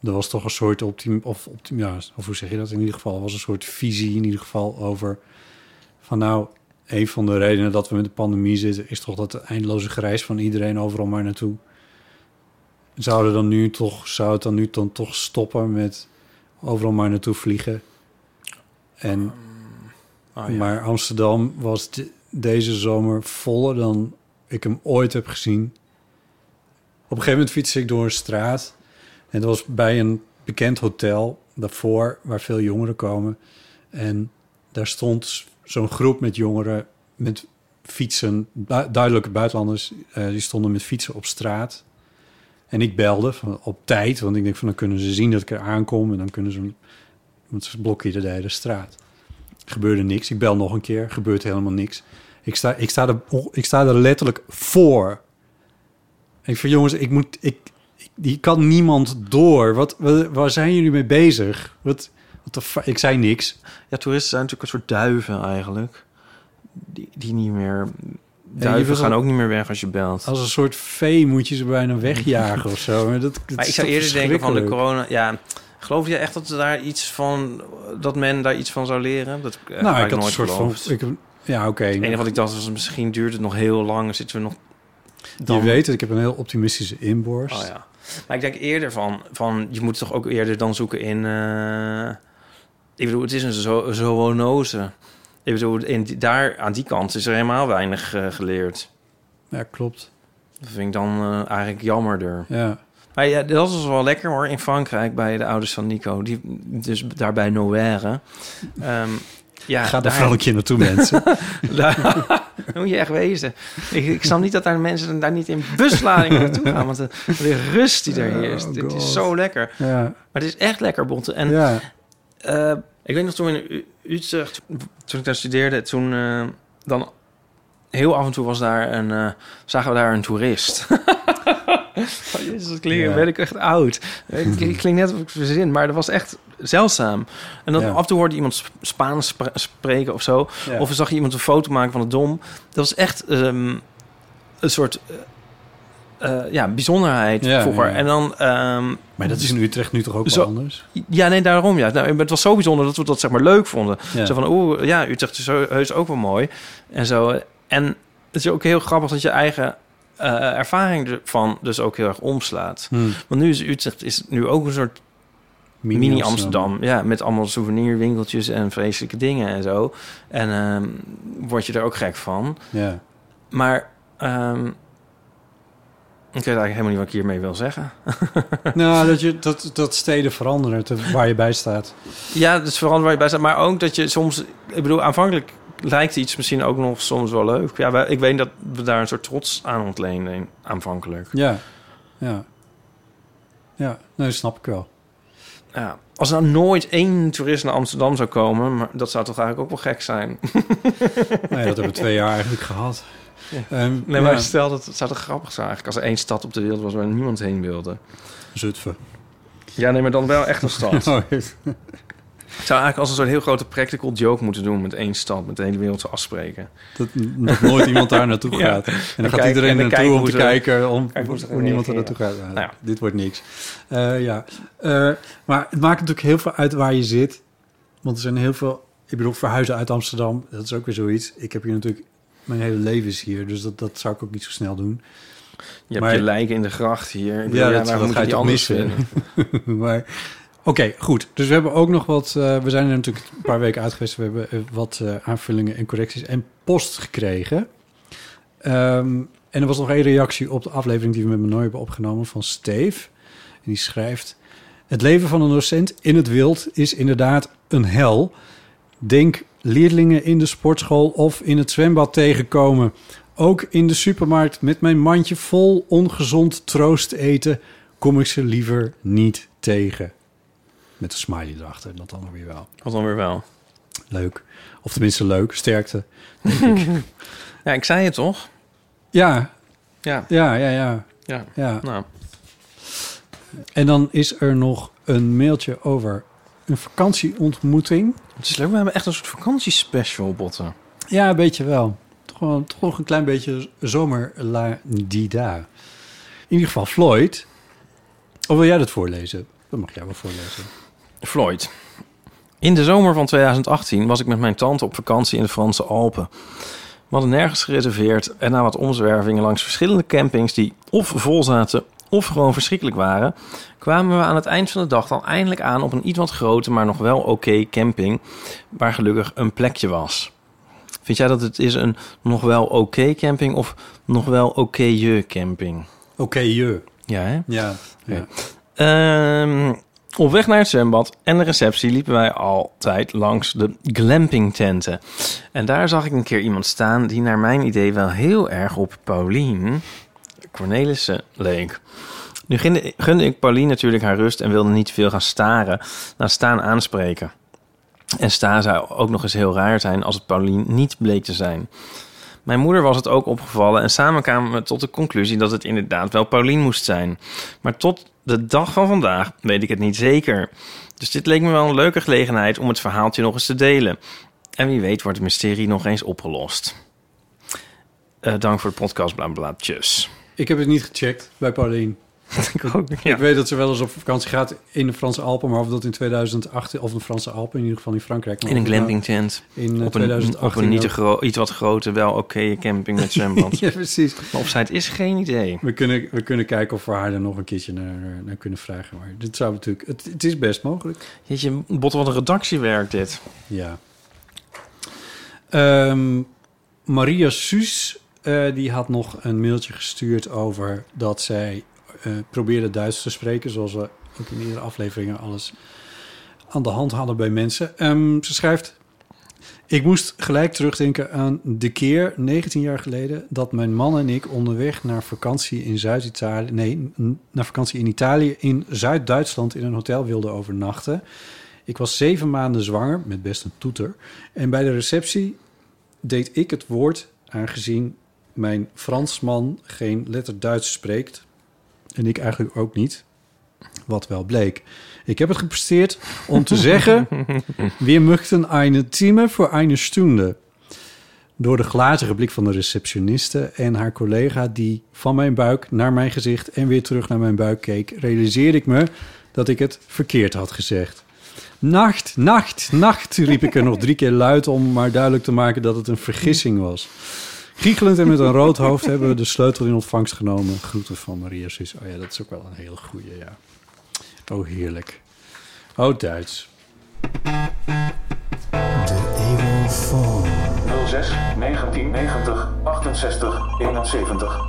Er was toch een soort optim of, optim ja, of hoe zeg je dat in ieder geval? Was een soort visie in ieder geval over van nou, een van de redenen dat we met de pandemie zitten, is toch dat de eindeloze grijs van iedereen overal maar naartoe. Zouden dan nu toch, zou het dan nu dan toch stoppen met overal maar naartoe vliegen? En, Oh, ja. Maar Amsterdam was de- deze zomer voller dan ik hem ooit heb gezien. Op een gegeven moment fietste ik door een straat. En dat was bij een bekend hotel daarvoor, waar veel jongeren komen. En daar stond zo'n groep met jongeren met fietsen, du- duidelijke buitenlanders, eh, die stonden met fietsen op straat. En ik belde van, op tijd, want ik denk van dan kunnen ze zien dat ik er aankom en dan kunnen ze, want ze blokkeerden de hele straat. Gebeurde niks. Ik bel nog een keer, gebeurt helemaal niks. Ik sta, ik sta, er, ik sta er letterlijk voor. Ik van jongens, ik moet, ik, die kan niemand door. Wat, wat, waar zijn jullie mee bezig? Wat, wat de ik zei niks. Ja, toeristen zijn natuurlijk een soort duiven eigenlijk. Die, die niet meer... Duiven gaan dan- ook niet meer weg als je belt. Als een soort vee moet je ze bijna wegjagen of zo. Maar, dat, dat maar ik zou eerder denken van de corona... Ja, geloof je echt dat er daar iets van... Dat men daar iets van zou leren? Dat eh, Nou, heb ik had een nooit soort geloofd. van... Ik, ja, oké. Het enige wat ik dacht was, misschien duurt het nog heel lang. Zitten we nog... Je weet het, ik heb een heel optimistische inborst. Oh ja. Maar ik denk eerder van, van je moet toch ook eerder dan zoeken in... eh, ik bedoel, het is een zo zoonose. Ik bedoel, in daar, aan die kant is er helemaal weinig eh, geleerd. Ja, klopt. Dat vind ik dan eh, eigenlijk jammerder. Ja. Maar ja, dat was wel lekker hoor, in Frankrijk bij de ouders van Nico. Die, dus daar bij. Ehm, ja, Ga daar keer naartoe, mensen. Daar moet je echt wezen. Ik, ik snap niet dat daar mensen daar niet in busladingen naartoe gaan. Want de, de rust die er heerst, Oh, dit is zo lekker. ja. Maar het is echt lekker, Botte. En ja. eh, ik weet nog toen in U- Utrecht, toen ik daar studeerde, toen eh, dan heel af en toe was daar een, eh, zagen we daar een toerist. oh, jezus, dat klinkt, Ja. ben ik echt oud. Ik, ik klink net of ik verzin, maar dat was echt zeldzaam. En dan Ja. af en toe hoorde iemand Sp- Spaans spra- spreken of zo. Ja. Of zag je iemand een foto maken van het dom. Dat was echt ehm, een soort eh, eh, ja, bijzonderheid Ja, vroeger. ja. En dan... ehm, Maar dat is in Utrecht nu toch ook Zo- wel anders? ja, nee, daarom ja. Nou, het was zo bijzonder dat we dat zeg maar leuk vonden. Ja. Zo van, oeh, ja, Utrecht is heu- heus ook wel mooi. En zo. En het is ook heel grappig dat je eigen ervaring ervan dus ook heel erg omslaat. Hm. Want nu is Utrecht is nu ook een soort mini-Amsterdam. ja, met allemaal souvenirwinkeltjes en vreselijke dingen en zo. En ehm, word je er ook gek van. Ja. Maar ehm, ik weet eigenlijk helemaal niet wat ik hiermee wil zeggen. nou, dat, je, dat, dat steden veranderen waar je bij staat. Ja, is vooral waar je bij staat. Maar ook dat je soms... Ik bedoel, aanvankelijk lijkt iets misschien ook nog soms wel leuk. Ja, wij- ik weet dat we daar een soort trots aan ontlenen aanvankelijk. Ja. Ja. Ja, nee, dat snap ik wel. Ja. Als er nou nooit één toerist naar Amsterdam zou komen... maar dat zou toch eigenlijk ook wel gek zijn. Nee, dat hebben we twee jaar eigenlijk gehad. Ehm, Nee, maar ja, stel dat het zou toch grappig zijn eigenlijk... als er één stad op de wereld was waar niemand heen wilde. Zutphen. Ja, nee, maar dan wel echt een stad. Ik zou eigenlijk als een soort heel grote practical joke moeten doen... met één stad, met de hele wereld te afspreken. dat, dat nooit iemand daar naartoe Ja. gaat. En dan gaat kijk- iedereen naartoe om te kijken om, hoe niemand er naartoe gaat. Ja, Nou ja. Dit wordt niks. Eh, ja. Eh, maar het maakt natuurlijk heel veel uit waar je zit. Want er zijn heel veel... ik bedoel, verhuizen uit Amsterdam, dat is ook weer zoiets. Ik heb hier natuurlijk, mijn hele leven is hier, dus dat, dat zou ik ook niet zo snel doen. Je Maar- hebt je lijken in de gracht hier. Ik Ja, bedoel, dat, waarom dat ga je anders missen. maar oké, goed. Dus we hebben ook nog wat... eh, we zijn er natuurlijk een paar weken uit geweest. We hebben eh, wat eh, aanvullingen en correcties en post gekregen. Ehm, en er was nog één reactie op de aflevering die we met Manoy hebben opgenomen van Steve. En die schrijft... Het leven van een docent in het wild is inderdaad een hel. Denk leerlingen in de sportschool of in het zwembad tegenkomen. Ook in de supermarkt met mijn mandje vol ongezond troost eten kom ik ze liever niet tegen. Met een smiley erachter, dat dan nog weer wel. Wat dan weer wel. Leuk. Of tenminste leuk, sterkte. Ja, ik zei het toch? Ja, Ja, ja, ja, ja. ja. ja. Nou, En dan is er nog een mailtje over een vakantieontmoeting. het is leuk. We hebben echt een soort vakantiespecial, Botten. Ja, een beetje wel. Toch, wel, toch nog een klein beetje zomer la dida. In ieder geval Floyd. Of wil jij dat voorlezen? Dat mag jij wel voorlezen. Floyd. In de zomer van 2018 was ik met mijn tante op vakantie in de Franse Alpen. We hadden nergens gereserveerd en na wat omzwervingen langs verschillende campings die of vol zaten of gewoon verschrikkelijk waren, kwamen we aan het eind van de dag dan eindelijk aan op een iets wat grote, maar nog wel oké camping, waar gelukkig een plekje was. Vind jij dat het is een nog wel oké camping of nog wel oké je camping? Oké, je. Ja, hè? Ja. ja. Ehm, op weg naar het zwembad en de receptie liepen wij altijd langs de glampingtenten. En daar zag ik een keer iemand staan die naar mijn idee wel heel erg op Paulien Cornelissen leek. Nu gunde, ik Paulien natuurlijk haar rust en wilde niet veel gaan staren, naar staan aanspreken. En staan zou ook nog eens heel raar zijn als het Paulien niet bleek te zijn. Mijn moeder was het ook opgevallen en samen kwamen we tot de conclusie dat het inderdaad wel Paulien moest zijn. Maar tot de dag van vandaag weet ik het niet zeker. Dus dit leek me wel een leuke gelegenheid om het verhaaltje nog eens te delen. En wie weet wordt het mysterie nog eens opgelost. Eh, dank voor de podcast, bla tjus. Ik heb het niet gecheckt bij Paulien. Ik ook, Ik weet dat ze wel eens op vakantie gaat in de Franse Alpen, maar of dat in 2008, of de Franse Alpen, in ieder geval in Frankrijk. In een nou glampingtent. In eh, Op een, 2018 op een niet te iets wat grote, wel oké camping met zwembad. Ja, precies. Maar of zij het is, geen idee. We kunnen, we kunnen kijken of we haar er nog een keertje naar, naar kunnen vragen. Maar dit zou natuurlijk... Het, het is best mogelijk. Jeetje, bot wat een redactiewerk dit. Ja. Ehm, Maria Suus, eh, die had nog een mailtje gestuurd over dat zij probeerde Duits te spreken, zoals we ook in eerdere afleveringen alles aan de hand hadden bij mensen. Ehm, ze schrijft: Ik moest gelijk terugdenken aan de keer 19 jaar geleden dat mijn man en ik onderweg naar vakantie in Zuid-Italië, nee, naar vakantie in Italië in Zuid-Duitsland in een hotel wilden overnachten. Ik was zeven maanden zwanger, met best een toeter. En bij de receptie deed ik het woord, aangezien mijn Fransman geen letter Duits spreekt. En ik eigenlijk ook niet. Wat wel bleek. Ik heb het gepresteerd om te zeggen... We möchten eine Time voor eine Stunde. Door de glazige blik van de receptioniste en haar collega... die van mijn buik naar mijn gezicht en weer terug naar mijn buik keek... realiseerde ik me dat ik het verkeerd had gezegd. Nacht, nacht, nacht, riep ik er nog drie keer luid om maar duidelijk te maken dat het een vergissing was. Giechelend en met een rood hoofd hebben we de sleutel in ontvangst genomen. Groeten van Maria Sus. Oh ja, dat is ook wel een hele goeie, ja. Oh, heerlijk. Oh, Duits. 06 1990 68 71.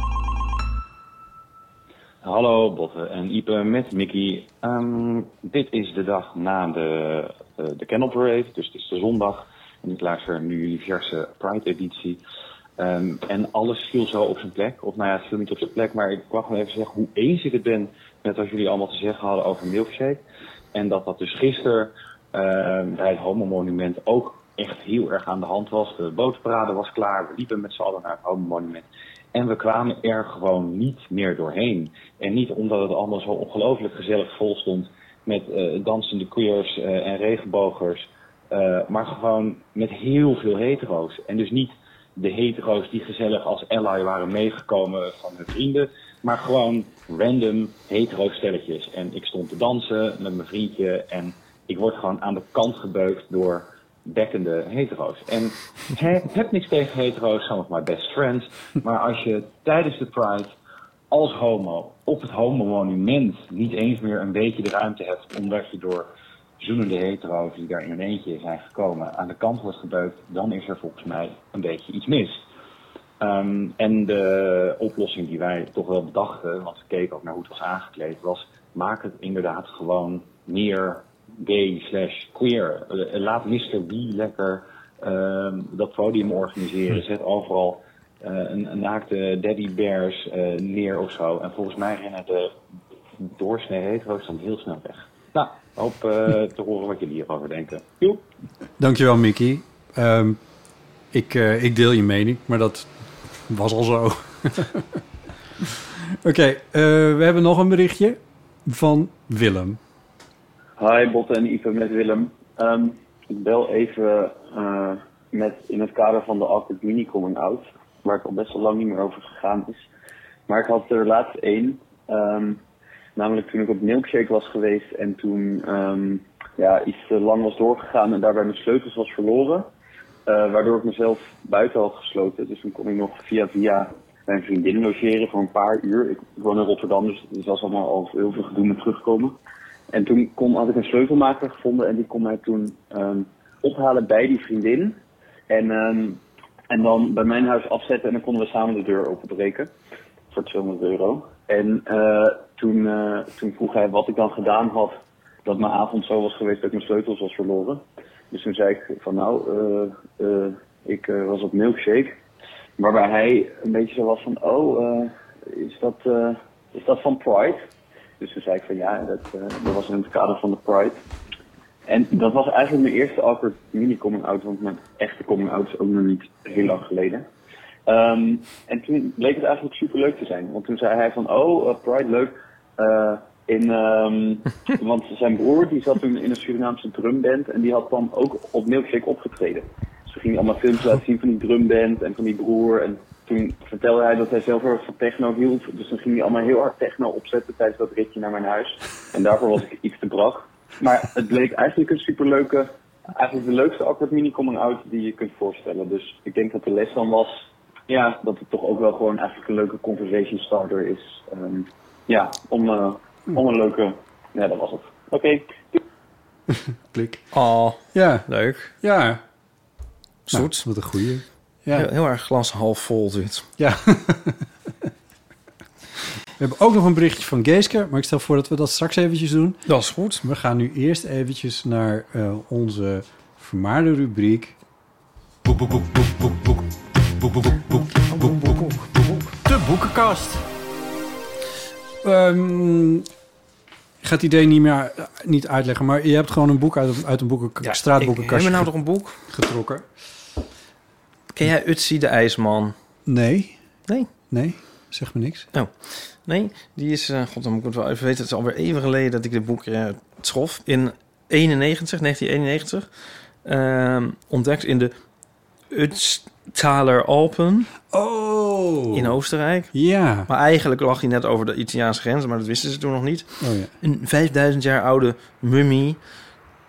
Hallo Botte en Ipe met Mickey. Ehm, dit is de dag na de, uh, de Kennel Parade, dus het is de zondag. En ik luister nu jullie verse Pride-editie. Um, en alles viel zo op zijn plek. Of nou ja, het viel niet op zijn plek, maar ik wou gewoon even zeggen hoe eens ik het ben met wat jullie allemaal te zeggen hadden over Milkshake. En dat dat dus gisteren uh, bij het Homo-monument ook echt heel erg aan de hand was. De bootparade was klaar, we liepen met z'n allen naar het Homo-monument. En we kwamen er gewoon niet meer doorheen. En niet omdat het allemaal zo ongelooflijk gezellig vol stond met uh, dansende queers uh, en regenbogers. Uh, maar gewoon met heel veel hetero's. En dus niet de hetero's die gezellig als ally waren meegekomen van hun vrienden. Maar gewoon random hetero stelletjes. En ik stond te dansen met mijn vriendje. En ik word gewoon aan de kant gebeukt door bekkende hetero's. En he, heb niks tegen hetero's, some of my best friends. Maar als je tijdens de Pride als homo op het homo-monument niet eens meer een beetje de ruimte hebt, omdat je door zoenende hetero's die daar in een eentje zijn gekomen aan de kant wordt gebeukt, dan is er volgens mij een beetje iets mis. Ehm, en de oplossing die wij toch wel bedachten, want we keken ook naar hoe het was aangekleed, was maak het inderdaad gewoon meer gay slash queer. Eh, laat Mr. B lekker ehm, dat podium organiseren. Zet overal eh, een, een naakte daddy bears eh, neer of zo. En volgens mij rennen de doorsnee hetero's dan heel snel weg. Nou, hoop eh, te horen wat jullie hierover denken. Joep. Dankjewel, Mickey. Ehm, ik, eh, ik deel je mening, maar dat was al zo. Oké, eh, we hebben nog een berichtje van Willem. Hi Botte en Ipe met Willem. Ehm, ik bel even eh, met in het kader van de Awkward Mini Coming Out, waar het al best wel lang niet meer over gegaan is. Maar ik had er laatst één, ehm, namelijk toen ik op Milkshake was geweest en toen ehm, ja, iets te lang was doorgegaan en daarbij mijn sleutels was verloren. Eh, waardoor ik mezelf buiten had gesloten. Dus toen kon ik nog via via mijn vriendin logeren voor een paar uur. Ik, ik woon in Rotterdam, dus het was allemaal al heel veel gedoe met terugkomen. En toen kon, had ik een sleutelmaker gevonden en die kon mij toen ehm, ophalen bij die vriendin. En, ehm, en dan bij mijn huis afzetten en dan konden we samen de deur openbreken. Voor 200 euro. En eh, toen, eh, toen vroeg hij wat ik dan gedaan had dat mijn avond zo was geweest dat ik mijn sleutels was verloren. Dus toen zei ik van nou, eh, ik was op milkshake. Waarbij hij een beetje zo was van, oh, is, dat, is dat van Pride? Dus toen zei ik van ja, dat, dat was in het kader van de Pride. En dat was eigenlijk mijn eerste awkward mini-coming out, want mijn echte coming out is ook nog niet heel lang geleden. Ehm, en toen bleek het eigenlijk super leuk te zijn. Want toen zei hij van, oh, eh, Pride, leuk. Eh, in, ehm, want zijn broer die zat toen in een Surinaamse drumband en die had dan ook op Milkshake opgetreden. Dus toen ging hij allemaal films laten zien van die drumband en van die broer. En toen vertelde hij dat hij zelf heel erg van techno hield. Dus dan ging hij allemaal heel hard techno opzetten tijdens dat ritje naar mijn huis. En daarvoor was ik iets te brak. Maar het bleek eigenlijk een superleuke, eigenlijk de leukste awkward mini-coming out die je kunt voorstellen. Dus ik denk dat de les dan was, ja, dat het toch ook wel gewoon eigenlijk een leuke conversation starter is. Ehm, ja, om, eh, om een leuke, ja dat was het. Oké, Klik. Oh, Ja, leuk. ja. Zoet. Nou, wat een goeie. Ja. Heel, heel erg glas half vol dit. Ja. We hebben ook nog een berichtje van Geeske, maar ik stel voor dat we dat straks eventjes doen. Dat is goed. We gaan nu eerst eventjes naar eh, onze vermaarde rubriek. De boekenkast. Ehm, ik ga het idee niet meer niet uitleggen, maar je hebt gewoon een boek uit, uit een boeken, Ik straatboekenkastje heb nou nog een boek. getrokken. Ken jij Utsi de IJsman? Nee, Nee. nee, zeg me niks. Nee, die is... eh, God, dan moet ik het wel even weten. Het is alweer even geleden dat ik dit boek eh, trof. In 91, 1991. ehm, ontdekt in de Utztaler Alpen Oh, in Oostenrijk. ja. Maar eigenlijk lag hij net over de Italiaanse grens, maar dat wisten ze toen nog niet. Oh, ja. Een 5000 jaar oude mummie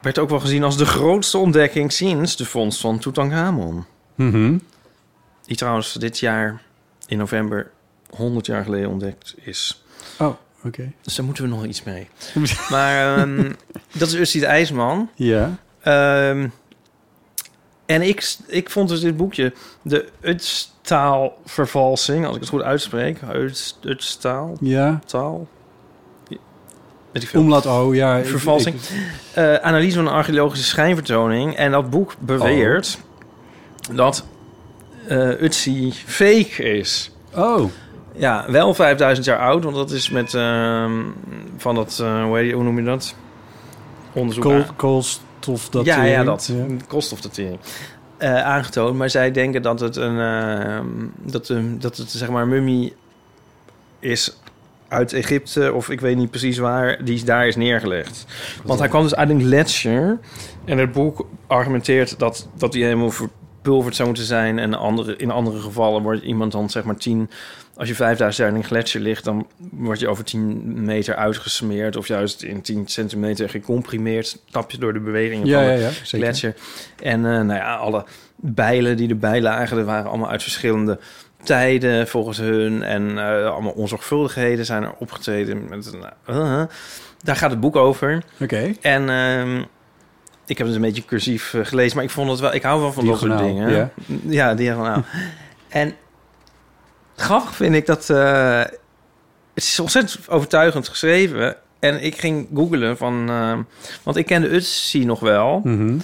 werd ook wel gezien als de grootste ontdekking sinds de vondst van Tutankhamon. Mhm. Die trouwens dit jaar in november 100 jaar geleden ontdekt is. Oh, oké. Dus daar moeten we nog iets mee. maar ehm, dat is Ustie de IJsman. Ja. Ehm, en ik, ik vond dus dit boekje, de Utstaalvervalsing, als ik het goed uitspreek. Uts- Utstaal, Ja. taal. Weet ik veel. Omlaat O, ja. ik- Vervalsing. ik- Eh, analyse van een archeologische schijnvertoning. En dat boek beweert dat eh Utsi fake is. oh, Ja, wel 5000 jaar oud, want dat is met ehm, van dat, eh, hoe, heet- hoe noem je dat? Onderzoek. kool, dat. ja, ja, dat. Koolstofdatering. Eh, aangetoond, maar zij denken dat het een ehm, dat, een dat het zeg maar mummie is uit Egypte of ik weet niet precies waar die daar is neergelegd. Want hij kwam dus uit een gletsjer en het boek argumenteert dat dat hij helemaal verpulverd zou moeten zijn en andere, in andere gevallen wordt iemand dan zeg maar 10 als je 5000 jaar in een gletsjer ligt, dan word je over 10 meter uitgesmeerd of juist in 10 centimeter gecomprimeerd. Stap je door de bewegingen Ja, van de ja, gletsjer. En eh, nou ja, alle bijlen die erbij lagen, dat waren allemaal uit verschillende tijden volgens hun. En eh, allemaal onzorgvuldigheden zijn er opgetreden. Met, een, eh, daar gaat het boek over. Oké. En ehm, ik heb het een beetje cursief gelezen, maar ik vond het wel. Ik hou wel van dat soort dingen. ja. ja diagonaal. en grappig vind ik dat eh, het is ontzettend overtuigend geschreven. En ik ging googlen van, eh, want ik kende Utsi nog wel Mhm.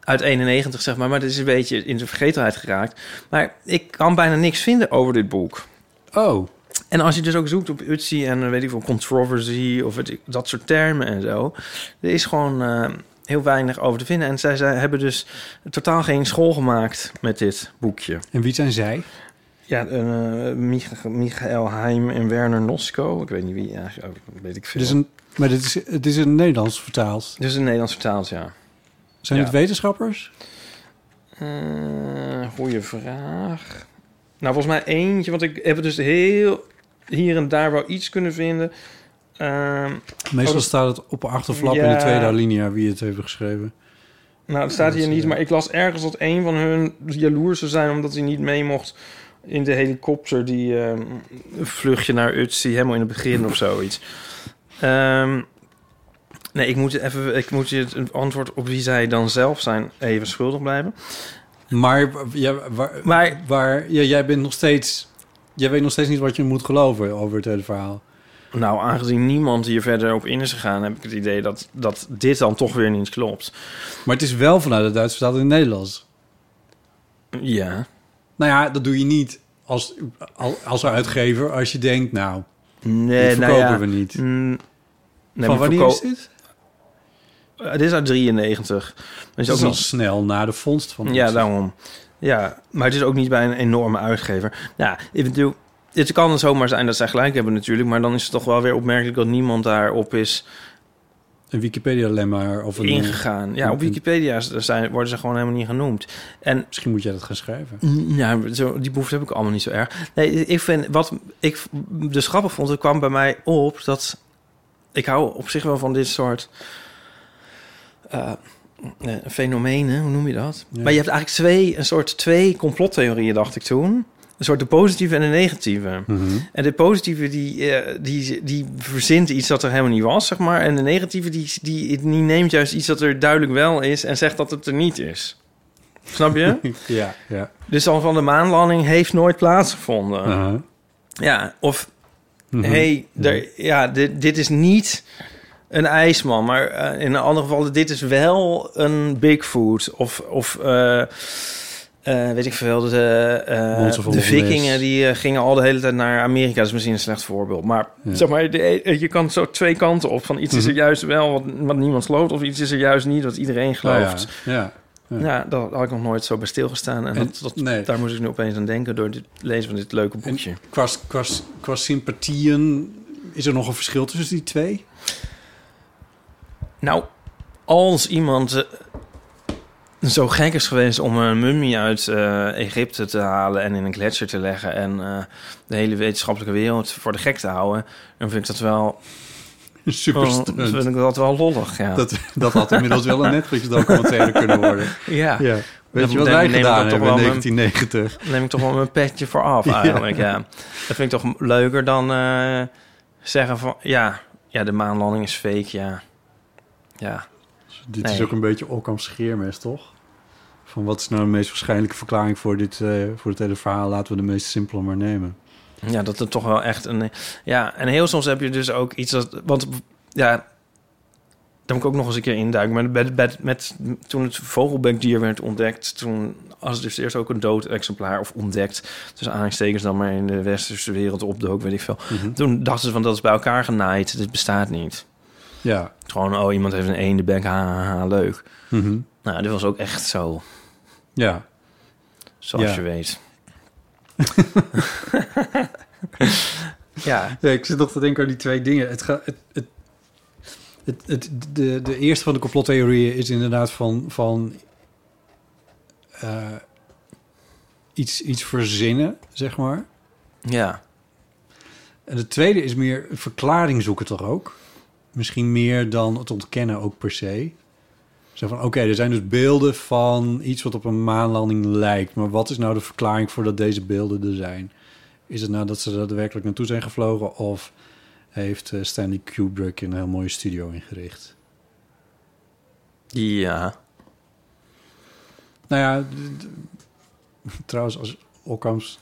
uit 91 zeg maar, maar dat is een beetje in de vergetelheid geraakt. Maar ik kan bijna niks vinden over dit boek. Oh, En als je dus ook zoekt op Utsi en eh, weet ik veel, controversy of dat soort termen en zo, er is gewoon eh, heel weinig over te vinden. En zij, zij hebben dus totaal geen school gemaakt met dit boekje. en wie zijn zij? Ja, Mich- Michael Heim en Werner Nosko. Ik weet niet wie, ja, oh, weet ik veel. Het is een, maar dit is, het is in het Nederlands vertaald. Dus in Nederlands vertaald, ja. Zijn Ja. het wetenschappers? Eh goeie vraag. Nou, volgens mij eentje, want ik heb dus heel hier en daar wel iets kunnen vinden. Ehm, Meestal Oh, staat het op een achterflap in de tweede alinea wie het heeft geschreven. nou, het staat hier is, niet, eh, maar ik las ergens dat een van hun jaloers zou zijn... omdat hij niet mee mocht in de helikopter... die een vluchtje naar Utsi, helemaal in het begin of zoiets. Ehm, nee, ik moet, even, ik moet je het antwoord op wie zij dan zelf zijn even schuldig blijven. Maar, ja, waar, Maar waar, ja, jij bent nog steeds... Jij weet nog steeds niet wat je moet geloven over het hele verhaal. Nou, aangezien niemand hier verder op in is gegaan, heb ik het idee dat, dat dit dan toch weer niet klopt. Maar het is wel vanuit het Duits vertaald in het Nederlands. Ja. Nou ja, dat doe je niet als, als, uitgever als je denkt, nou, Nee, dit nou verkopen ja. we niet. Mm, nee, Van wanneer is dit? Eh, dit is uit 93. Dat is ook niet... snel na de vondst van Ja, het. daarom. Ja, maar het is ook niet bij een enorme uitgever. Nou, ik bedoel, het kan zomaar zijn dat zij gelijk hebben natuurlijk, maar dan is het toch wel weer opmerkelijk dat niemand daarop is Een Wikipedia-lemma of een... ingegaan. Ja, op Wikipedia zijn, worden ze gewoon helemaal niet genoemd. En Misschien moet jij dat gaan schrijven. Ja, zo, die behoefte heb ik allemaal niet zo erg. Nee, ik vind wat ik dus grappig vond, het kwam bij mij op dat ik hou op zich wel van dit soort eh, eh, fenomenen, hoe noem je dat? Ja. Maar je hebt eigenlijk twee, een soort twee complottheorieën, dacht ik toen. Een soort de positieve en de negatieve. Mhm. En de positieve die, eh, die, die verzint iets dat er helemaal niet was, zeg maar. En de negatieve die, die, die neemt juist iets dat er duidelijk wel is en zegt dat het er niet is. Snap je? Ja, ja. Dus dan van de maanlanding heeft nooit plaatsgevonden. Ja, of Mhm. hey, er, ja, dit, dit is niet een ijsman, maar eh, in een ander geval, dit is wel een Bigfoot. Of, of eh, eh, weet ik veel, de, eh, van de vikingen die eh, gingen al de hele tijd naar Amerika. Dat is misschien een slecht voorbeeld. Maar Ja. zeg maar, de- je kan zo twee kanten op. Van iets is er Mhm. juist wel wat, wat niemand gelooft, of iets is er juist niet wat iedereen gelooft. Oh, ja. ja. Ja, daar had ik nog nooit zo bij stilgestaan. En, En- dat, dat, nee. daar moest ik nu opeens aan denken door het lezen van dit leuke boekje. Qua, qua, qua sympathieën is er nog een verschil tussen die twee? Nou, als iemand zo gek is geweest om een mummie uit eh, Egypte te halen en in een gletsjer te leggen en eh, de hele wetenschappelijke wereld voor de gek te houden, dan vind ik dat wel, Super oh, stunt. vind ik dat wel lollig. Ja, Dat, dat had inmiddels wel een Netflix-documentaire kunnen worden. ja. Ja. Weet je wat wij ik gedaan hebben in wel mijn- 1990? Dan neem ik toch wel mijn petje voor af eigenlijk. ja. Dat vind ik toch leuker dan eh, zeggen van ja, ja, de maanlanding is fake. Ja, ja. Dit Nee. is ook een beetje Occam scheermes, toch? Van wat is nou de meest waarschijnlijke verklaring voor dit, eh, voor het hele verhaal? Laten we de meest simpele maar nemen. Ja, dat het toch wel echt een. Ja, en heel soms heb je dus ook iets dat. Want ja, daar moet ik ook nog eens een keer induiken. Maar met, met, met, toen het vogelbekdier werd ontdekt, toen als dus eerst ook een dood exemplaar of ontdekt, tussen aanhalingstekens dan maar in de westerse wereld opdook, weet ik veel. Mhm. Toen dachten ze van dat is bij elkaar genaaid, dit bestaat niet. Ja. Gewoon, oh, iemand heeft een eendebek, ha, ha, ha, leuk. Mhm. Nou, dit was ook echt zo, Ja. zoals Ja. je weet. ja, Ja, ik zit nog te denken aan die twee dingen. Het gaat, het, het, het, het- de, de eerste van de complottheorieën is inderdaad van, van eh, iets, iets verzinnen, zeg maar. ja. En de tweede is meer een verklaring zoeken toch ook? Misschien meer dan het ontkennen ook per se. Zo van, oké, er zijn dus beelden van iets wat op een maanlanding lijkt. Maar wat is nou de verklaring voor dat deze beelden er zijn? Is het nou dat ze er daadwerkelijk naartoe zijn gevlogen... of heeft eh, Stanley Kubrick een heel mooie studio ingericht? Ja. Nou ja, trouwens, als Occam's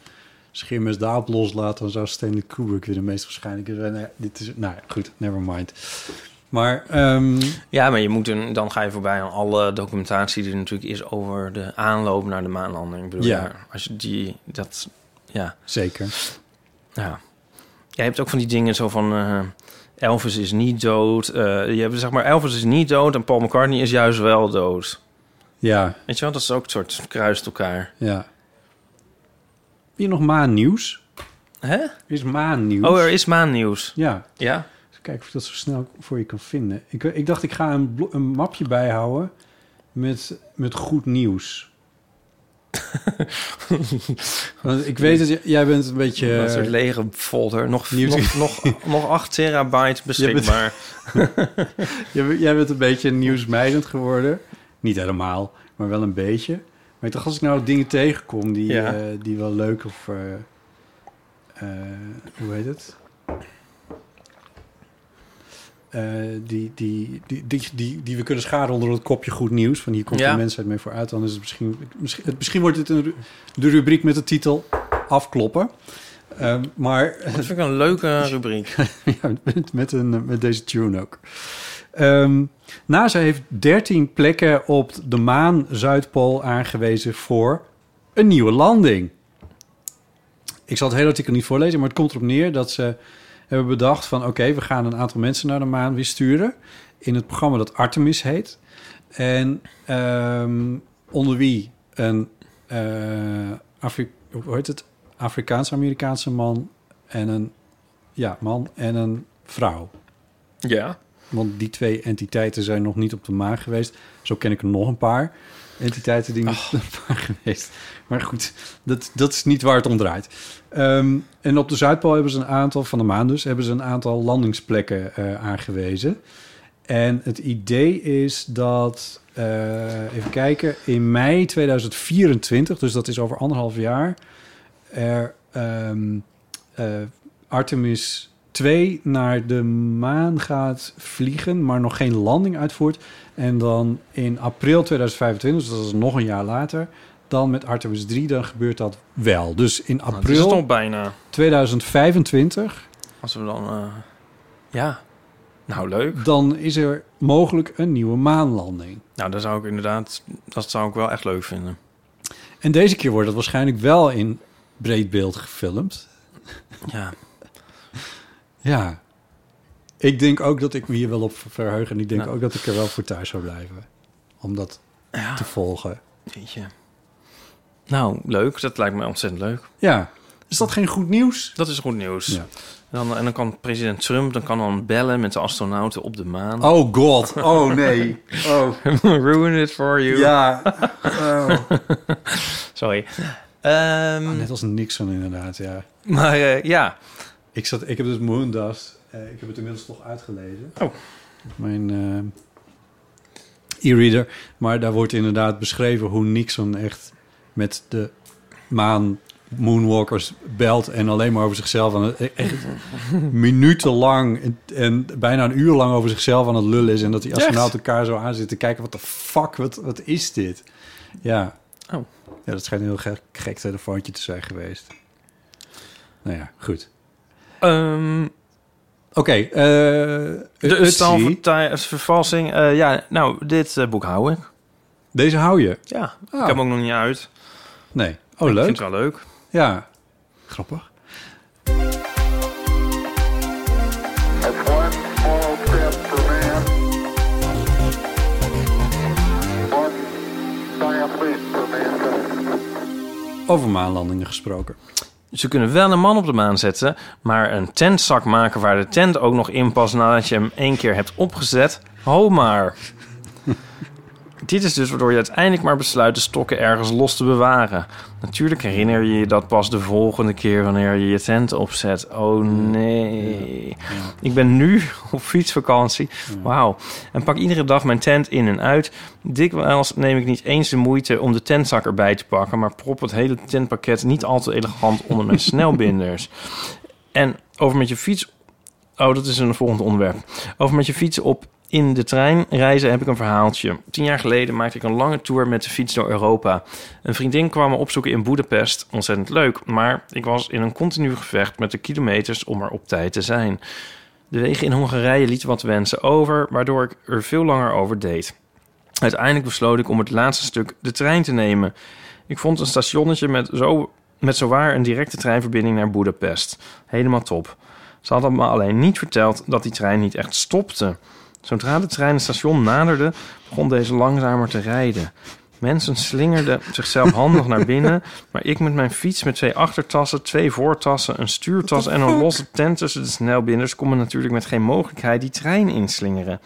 schimmes daarop loslaat... dan zou Stanley Kubrick weer de meest waarschijnlijke zijn. Nee, dit is, nou ja, goed, never mind. Maar ehm, Ja, maar je moet een, dan ga je voorbij aan alle documentatie die er natuurlijk is over de aanloop naar de maanlanding. Ik bedoel, Ja. als je die, dat, ja, zeker. ja. Jij hebt ook van die dingen zo van, eh, Elvis is niet dood. Eh, je hebt zeg maar, Elvis is niet dood en Paul McCartney is juist wel dood. Ja, Weet je wel, dat is ook een soort kruist elkaar. ja. Hier nog maannieuws. Hè? Er is maannieuws. Oh, er is maannieuws. Ja, Ja? Even kijken of ik dat zo snel voor je kan vinden. Ik, ik dacht, ik ga een, een mapje bijhouden met, met goed nieuws. Want ik weet dat jij bent een beetje... een soort lege folder. Nog, nog, nog, nog 8 terabyte beschikbaar. jij, jij bent een beetje nieuwsmijdend geworden. Niet helemaal, maar wel een beetje. Maar dacht, als ik nou dingen tegenkom die, Ja. eh, die wel leuk of... eh, eh, hoe heet het? Die, die, die, die, die, die we kunnen scharen onder het kopje goed nieuws. Van hier komt Ja. de mensheid mee vooruit. Dan is het misschien, misschien, het, misschien wordt het een, de rubriek met de titel afkloppen. Ehm, maar Dat vind ik een leuke rubriek. ja, met, met, een, met deze tune ook. Ehm, NASA heeft 13 plekken op de maan Zuidpool aangewezen voor een nieuwe landing. Ik zal het hele artikel niet voorlezen, maar het komt erop neer dat ze hebben bedacht van... oké, we gaan een aantal mensen naar de maan weer sturen... in het programma dat Artemis heet. En ehm, onder wie een eh, Afri- hoe heet het? Afrikaans-Amerikaanse man en een ja, man en een vrouw. Ja. Want die twee entiteiten zijn nog niet op de maan geweest. Zo ken ik er nog een paar entiteiten die niet op de maan geweest. Maar goed, dat, dat is niet waar het om draait. Ehm, en op de Zuidpool hebben ze een aantal, van de maan dus, hebben ze een aantal landingsplekken eh, aangewezen. En het idee is dat, eh, even kijken, in mei 2024, dus dat is over anderhalf jaar, er ehm, eh, Artemis 2 naar de maan gaat vliegen, maar nog geen landing uitvoert. En dan in april 2025, dus dat is nog een jaar later, dan met Artemis 3, dan gebeurt dat wel. Dus in Nou, is april toch bijna. 2025, Als we dan... eh, ja. Nou, leuk. dan is er mogelijk een nieuwe maanlanding. Nou, dat zou ik inderdaad... Dat zou ik wel echt leuk vinden. En deze keer wordt het waarschijnlijk wel in breed beeld gefilmd. Ja. Ja. Ik denk ook dat ik me hier wel op verheug. En ik denk Nou. ook dat ik er wel voor thuis zou blijven. Om dat Ja. te volgen. Weet je. Nou, leuk. Dat lijkt me ontzettend leuk. Ja. Is dat geen goed nieuws? Dat is goed nieuws. Ja. Dan, en dan kan president Trump dan kan dan bellen met de astronauten op de maan. Oh god. Oh nee. Oh. Ruin it for you. Ja. Oh. Sorry. Ehm, Net als Nixon inderdaad, ja. maar eh, ja. Ik, zat, ik heb dus Moondust. eh ik heb het inmiddels toch uitgelezen. Oh. Mijn eh, e-reader. Maar daar wordt inderdaad beschreven hoe Nixon echt met de maan moonwalkers belt en alleen maar over zichzelf aan het e-, echt minutenlang en, en bijna een uur lang over zichzelf aan het lullen is en dat die astronauten elkaar zo aan zitten kijken wat de fuck wat wat is dit ja Oh. ja dat schijnt een heel gek, gek telefoontje te zijn geweest nou ja goed Ehm, oké eh de Utsi. Utstal-vervalsing. eh, ja, nou, dit eh, boek hou ik. deze hou je Ja, Ah. ik heb hem ook nog niet uit. nee oh Ik leuk vind het wel leuk. ja grappig over maanlandingen gesproken Ze kunnen wel een man op de maan zetten, maar een tentzak maken waar de tent ook nog in past nadat je hem één keer hebt opgezet. Ho maar. Dit is dus waardoor je uiteindelijk maar besluit de stokken ergens los te bewaren. Natuurlijk herinner je je dat pas de volgende keer wanneer je je tent opzet. Oh nee. Ik ben nu op fietsvakantie. Wauw. En pak iedere dag mijn tent in en uit. Dikwijls neem ik niet eens de moeite om de tentzak erbij te pakken... maar prop het hele tentpakket niet al te elegant onder mijn snelbinders. En over met je fiets... Oh, dat is een volgend onderwerp. Over met je fiets op in de trein reizen heb ik een verhaaltje. Tien jaar geleden maakte ik een lange tour met de fiets door Europa. Een vriendin kwam me opzoeken in Boedapest. Ontzettend leuk, maar ik was in een continu gevecht met de kilometers om er op tijd te zijn. De wegen in Hongarije lieten wat wensen over, waardoor ik er veel langer over deed. Uiteindelijk besloot ik om het laatste stuk de trein te nemen. Ik vond een stationnetje met, zo, met zowaar een directe treinverbinding naar Boedapest. Helemaal top. Ze hadden me alleen niet verteld dat die trein niet echt stopte. Zodra de trein het station naderde, begon deze langzamer te rijden. Mensen slingerden zichzelf handig naar binnen, maar ik met mijn fiets met twee achtertassen, twee voortassen, een stuurtas en een losse tent tussen de snelbinders kon me natuurlijk met geen mogelijkheid die trein inslingeren.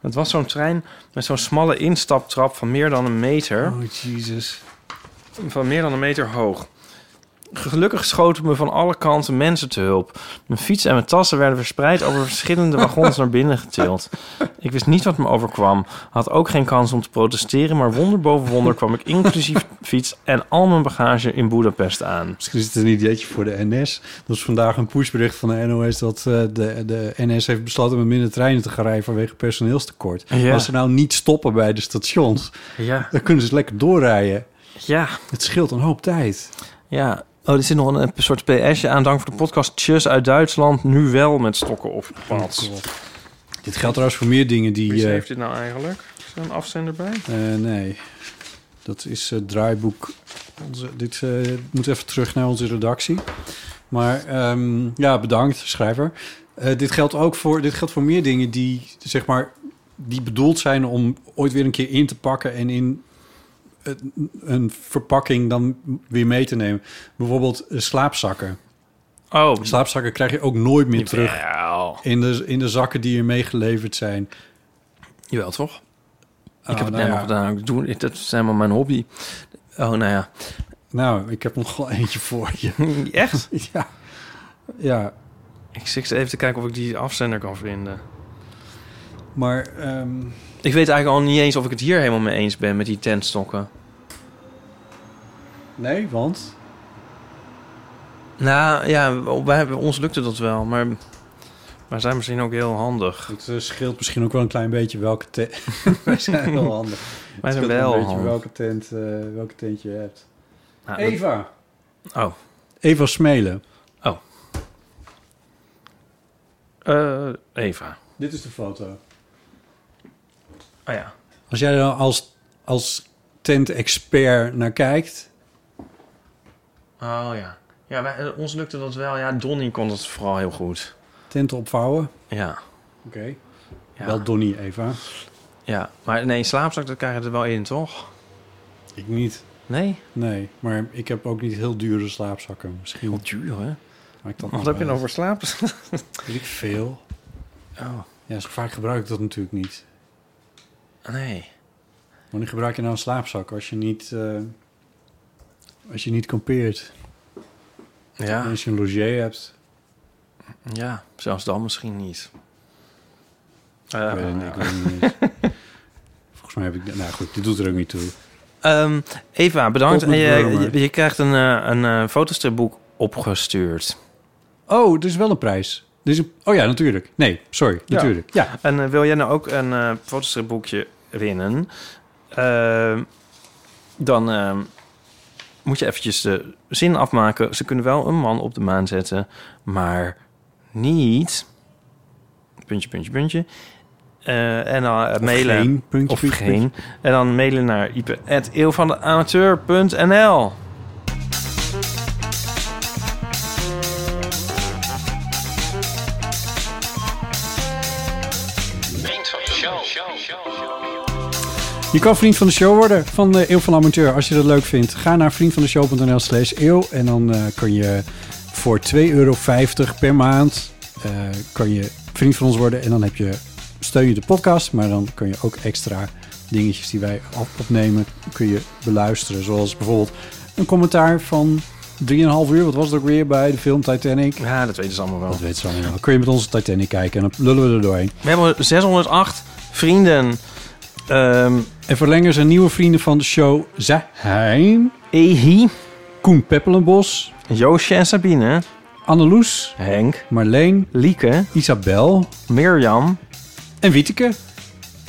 Het was zo'n trein met zo'n smalle instaptrap van meer dan een meter. Oh, Jesus. Van meer dan een meter hoog. Gelukkig schoten me van alle kanten mensen te hulp. Mijn fiets en mijn tassen werden verspreid over verschillende wagons naar binnen getild. Ik wist niet wat me overkwam. Had ook geen kans om te protesteren, maar wonder boven wonder kwam ik inclusief fiets en al mijn bagage in Boedapest aan. Misschien is het een ideetje voor de NS. Dat is vandaag een pushbericht van de NOS dat eh, de, de NS heeft besloten met minder treinen te gaan rijden vanwege personeelstekort. Ja. Als ze nou niet stoppen bij de stations, Ja. dan kunnen ze lekker doorrijden. Ja. Het scheelt een hoop tijd. Ja. Oh, er zit nog een, een soort PS'je aan. Dank voor de podcast. Tjus uit Duitsland. Nu wel met stokken op pad. Dit geldt trouwens voor meer dingen die... Wie eh, heeft dit nou eigenlijk? Is er een afzender bij? eh, nee, dat is het draaiboek. Onze, dit eh, moet even terug naar onze redactie. Maar ehm, ja, bedankt, schrijver. Eh, dit geldt ook voor, dit geldt voor meer dingen die, zeg maar, die bedoeld zijn om ooit weer een keer in te pakken en in een- verpakking dan weer mee te nemen. Bijvoorbeeld eh, slaapzakken. Oh. Slaapzakken krijg je ook nooit meer terug Jawel. in de, in de zakken die er meegeleverd zijn. Jawel, toch? Oh, ik heb het nou net ja. nog gedaan. Ik doe, dat is helemaal mijn hobby. Oh, nou ja. Nou, ik heb nog wel eentje voor je. Echt? ja. Ja, Ik zit even te kijken of ik die afzender kan vinden. maar... ehm, Ik weet eigenlijk al niet eens of ik het hier helemaal mee eens ben met die tentstokken. Nee, want... Nou ja, wij, ons lukte dat wel, maar wij zijn misschien ook heel handig. Het eh, scheelt misschien ook wel een klein beetje welke tent... Wij zijn wel handig. Wij zijn wel een beetje welke tent, eh, welke tent je hebt. Nou, dat- Eva. Oh. Eva Smelen. Eh, Eva. Dit is de foto. Oh ja. Als jij er dan als, als tent-expert naar kijkt... Oh ja. Ja, wij, eh, ons lukte dat wel. Ja, Donnie kon dat vooral heel goed. Tenten opvouwen. Ja. Oké. Ja. Wel Donnie, Eva. Ja, maar nee, slaapzak, dat krijg je er wel in, toch? Ik niet. Nee? Nee, maar ik heb ook niet heel dure slaapzakken. Misschien Heel duur, hè? Maar ik dat Wat heb je nou voor slaap? Weet ik veel. Oh, Ja, zo vaak gebruik ik dat natuurlijk niet. nee. Wanneer gebruik je nou een slaapzak als je niet, eh, als je niet kampeert? Ja, Als je een logier hebt. ja, zelfs dan misschien niet. Ik weet het niet, niet. Volgens mij heb ik... Nou goed, dit doet er ook niet toe. Ehm, Eva, bedankt. Je, je, je krijgt een, eh, een eh, fotostripboek opgestuurd. Oh, er is wel een prijs. Er is een, oh ja, natuurlijk. Nee, sorry. Ja. Natuurlijk. Ja. En eh, wil jij nou ook een eh fotostripboekje winnen? Ehm, dan ehm, moet je eventjes de zin afmaken. Ze kunnen wel een man op de maan zetten, maar niet... Puntje, puntje, puntje. Eh, en dan eh, mailen... geen, puntje, of puntje, geen. En dan mailen naar ipe.eeuwvandeamateur.nl Je kan vriend van de show worden van de Eeuw van Amateur. Als je dat leuk vindt, ga naar vriendvandeshow.nl slash eeuw. En dan eh, kan je voor 2,50 euro per maand eh, kan je vriend van ons worden. En dan heb je, steun je de podcast, maar dan kan je ook extra dingetjes die wij op- opnemen kun je beluisteren. Zoals bijvoorbeeld een commentaar van 3,5 uur. Wat was het ook weer bij de film Titanic? Ja, dat weten ze allemaal wel. Dat weten ze allemaal wel. Kun je met onze Titanic kijken en dan lullen we er doorheen. We hebben 608 vrienden. Ehm En verlengers en nieuwe vrienden van de show zijn... Ehi, Koen Peppelenbos, Joosje en Sabine, Anneloes, Henk, Marleen, Lieke, Isabel Mirjam. en Wieteke.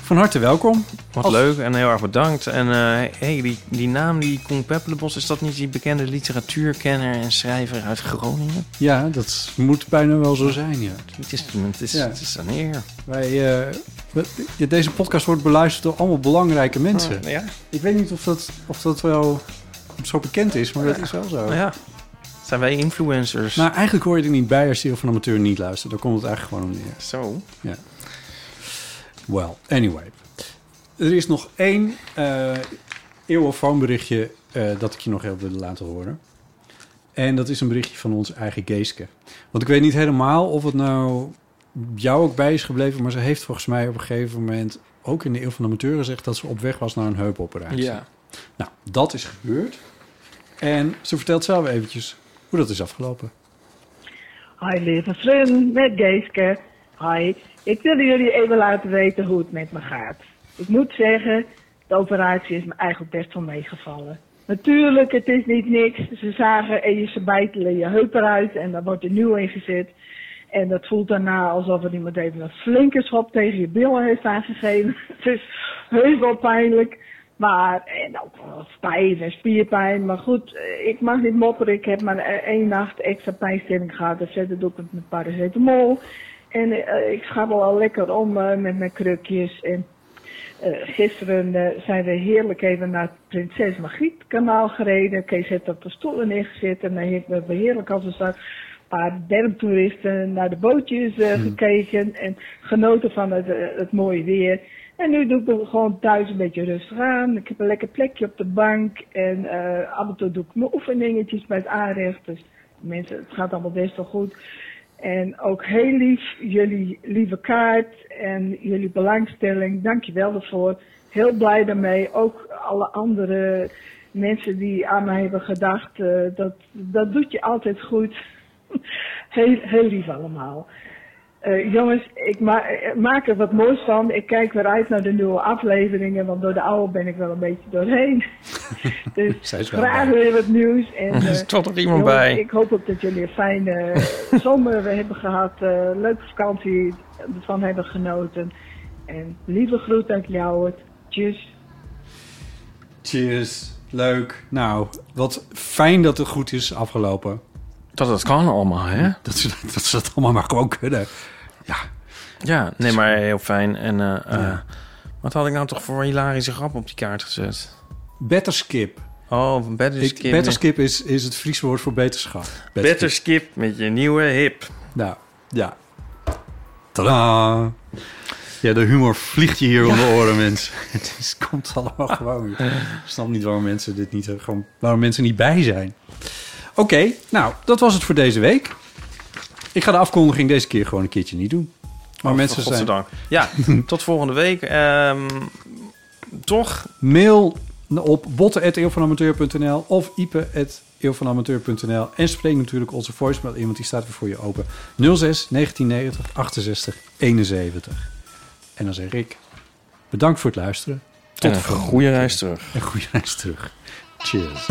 Van harte welkom. Wat Als- leuk en heel erg bedankt. En eh hey, die, die naam, die Koen Peppelenbos, is dat niet die bekende literatuurkenner en schrijver uit Groningen? Ja, dat moet bijna wel zo zijn, ja. Het is, het is, Ja. het is een eer. Wij, eh, deze podcast wordt beluisterd door allemaal belangrijke mensen. Ja. Ik weet niet of dat, of dat wel zo bekend is, maar dat is wel zo. Nou ja, zijn wij influencers? Maar eigenlijk hoor je er niet bij als je van Amateur niet luistert. Daar komt het eigenlijk gewoon om neer. Zo. Well, anyway. Er is nog één eh eeuwenfoonberichtje eh dat ik je nog heb willen laten horen. En dat is een berichtje van onze eigen Geeske. Want ik weet niet helemaal of het nou jou ook bij is gebleven... maar ze heeft volgens mij op een gegeven moment... ook in de Eeuw van de Amateur gezegd... dat ze op weg was naar een heupoperatie. Ja. Nou, dat is gebeurd. En ze vertelt zelf eventjes hoe dat is afgelopen. Hi lieve vrienden, met Geeske. Hi, ik wil jullie even laten weten hoe het met me gaat. Ik moet zeggen, de operatie is me eigenlijk best wel meegevallen. Natuurlijk, het is niet niks. Ze zagen en je ze bijtelen je heup eruit en dan wordt er nieuw ingezet. En dat voelt daarna alsof er iemand even een flinke schop tegen je billen heeft aangegeven. Het is heus wel pijnlijk. Maar, en ook pijn en spierpijn. Maar goed, eh, ik mag niet mopperen. Ik heb maar eh, één nacht extra pijnstilling gehad. En verder doe ik het met paracetamol. En eh, ik schabbel al lekker om eh, met mijn krukjes. En gisteren zijn we heerlijk even naar het Prinses Margriet kanaal gereden. Kees heeft op de stoelen neergezet. En dan hebben we heerlijk als een soort paar bermtoeristen naar de bootjes eh, gekeken. En genoten van het, eh, het mooie weer. En nu doe ik het gewoon thuis een beetje rustig aan. Ik heb een lekker plekje op de bank. En eh, af en toe doe ik mijn oefeningetjes het aanrecht. Dus mensen, het gaat allemaal best wel goed. En ook heel lief, jullie lieve kaart en jullie belangstelling. Dank je wel daarvoor. Heel blij daarmee. Ook alle andere mensen die aan mij hebben gedacht. dat, dat doet je altijd goed. heel, heel lief allemaal. Eh, jongens, ik ma eh, maak er wat moois van. Ik kijk weer uit naar de nieuwe afleveringen, want door de oude ben ik wel een beetje doorheen. dus graag weer wat nieuws. En, Er is eh, toch nog iemand jongens, bij. Ik hoop ook dat jullie een fijne zomer hebben gehad. eh, leuke vakantie ervan hebben genoten. En lieve groet uit Ljouwert. Tjus. Cheers. Leuk. Nou, wat fijn dat het goed is afgelopen. Dat het kan allemaal, hè? Dat ze dat, ze dat allemaal maar gewoon kunnen. Ja. Ja, nee, maar heel fijn. En eh, eh, Ja. wat had ik nou toch voor een hilarische grap op die kaart gezet? Betterskip. Oh, better Ik, skip. betterskip is, is het Friese woord voor beterschap. Better skip met je nieuwe hip. Nou, ja. Tadaa. Ja, de humor vliegt je hier om de oren, mensen. Het is, komt allemaal gewoon. Ik snap niet waarom mensen dit niet... eh, Gewoon, waarom mensen niet bij zijn. Oké, nou, dat was het voor deze week. Ik ga de afkondiging deze keer gewoon een keertje niet doen. Maar Oh, mensen zijn... godzijdank. Ja, tot volgende week. Ehm, toch? Mail op botten.eeuwvanamateur.nl of ipe.eeuwvanamateur.nl en spreek natuurlijk onze voicemail in, want die staat weer voor je open. 06 1990 68 71. En dan zeg ik, bedankt voor het luisteren. En een goede reis terug. Een goede reis terug. Cheers.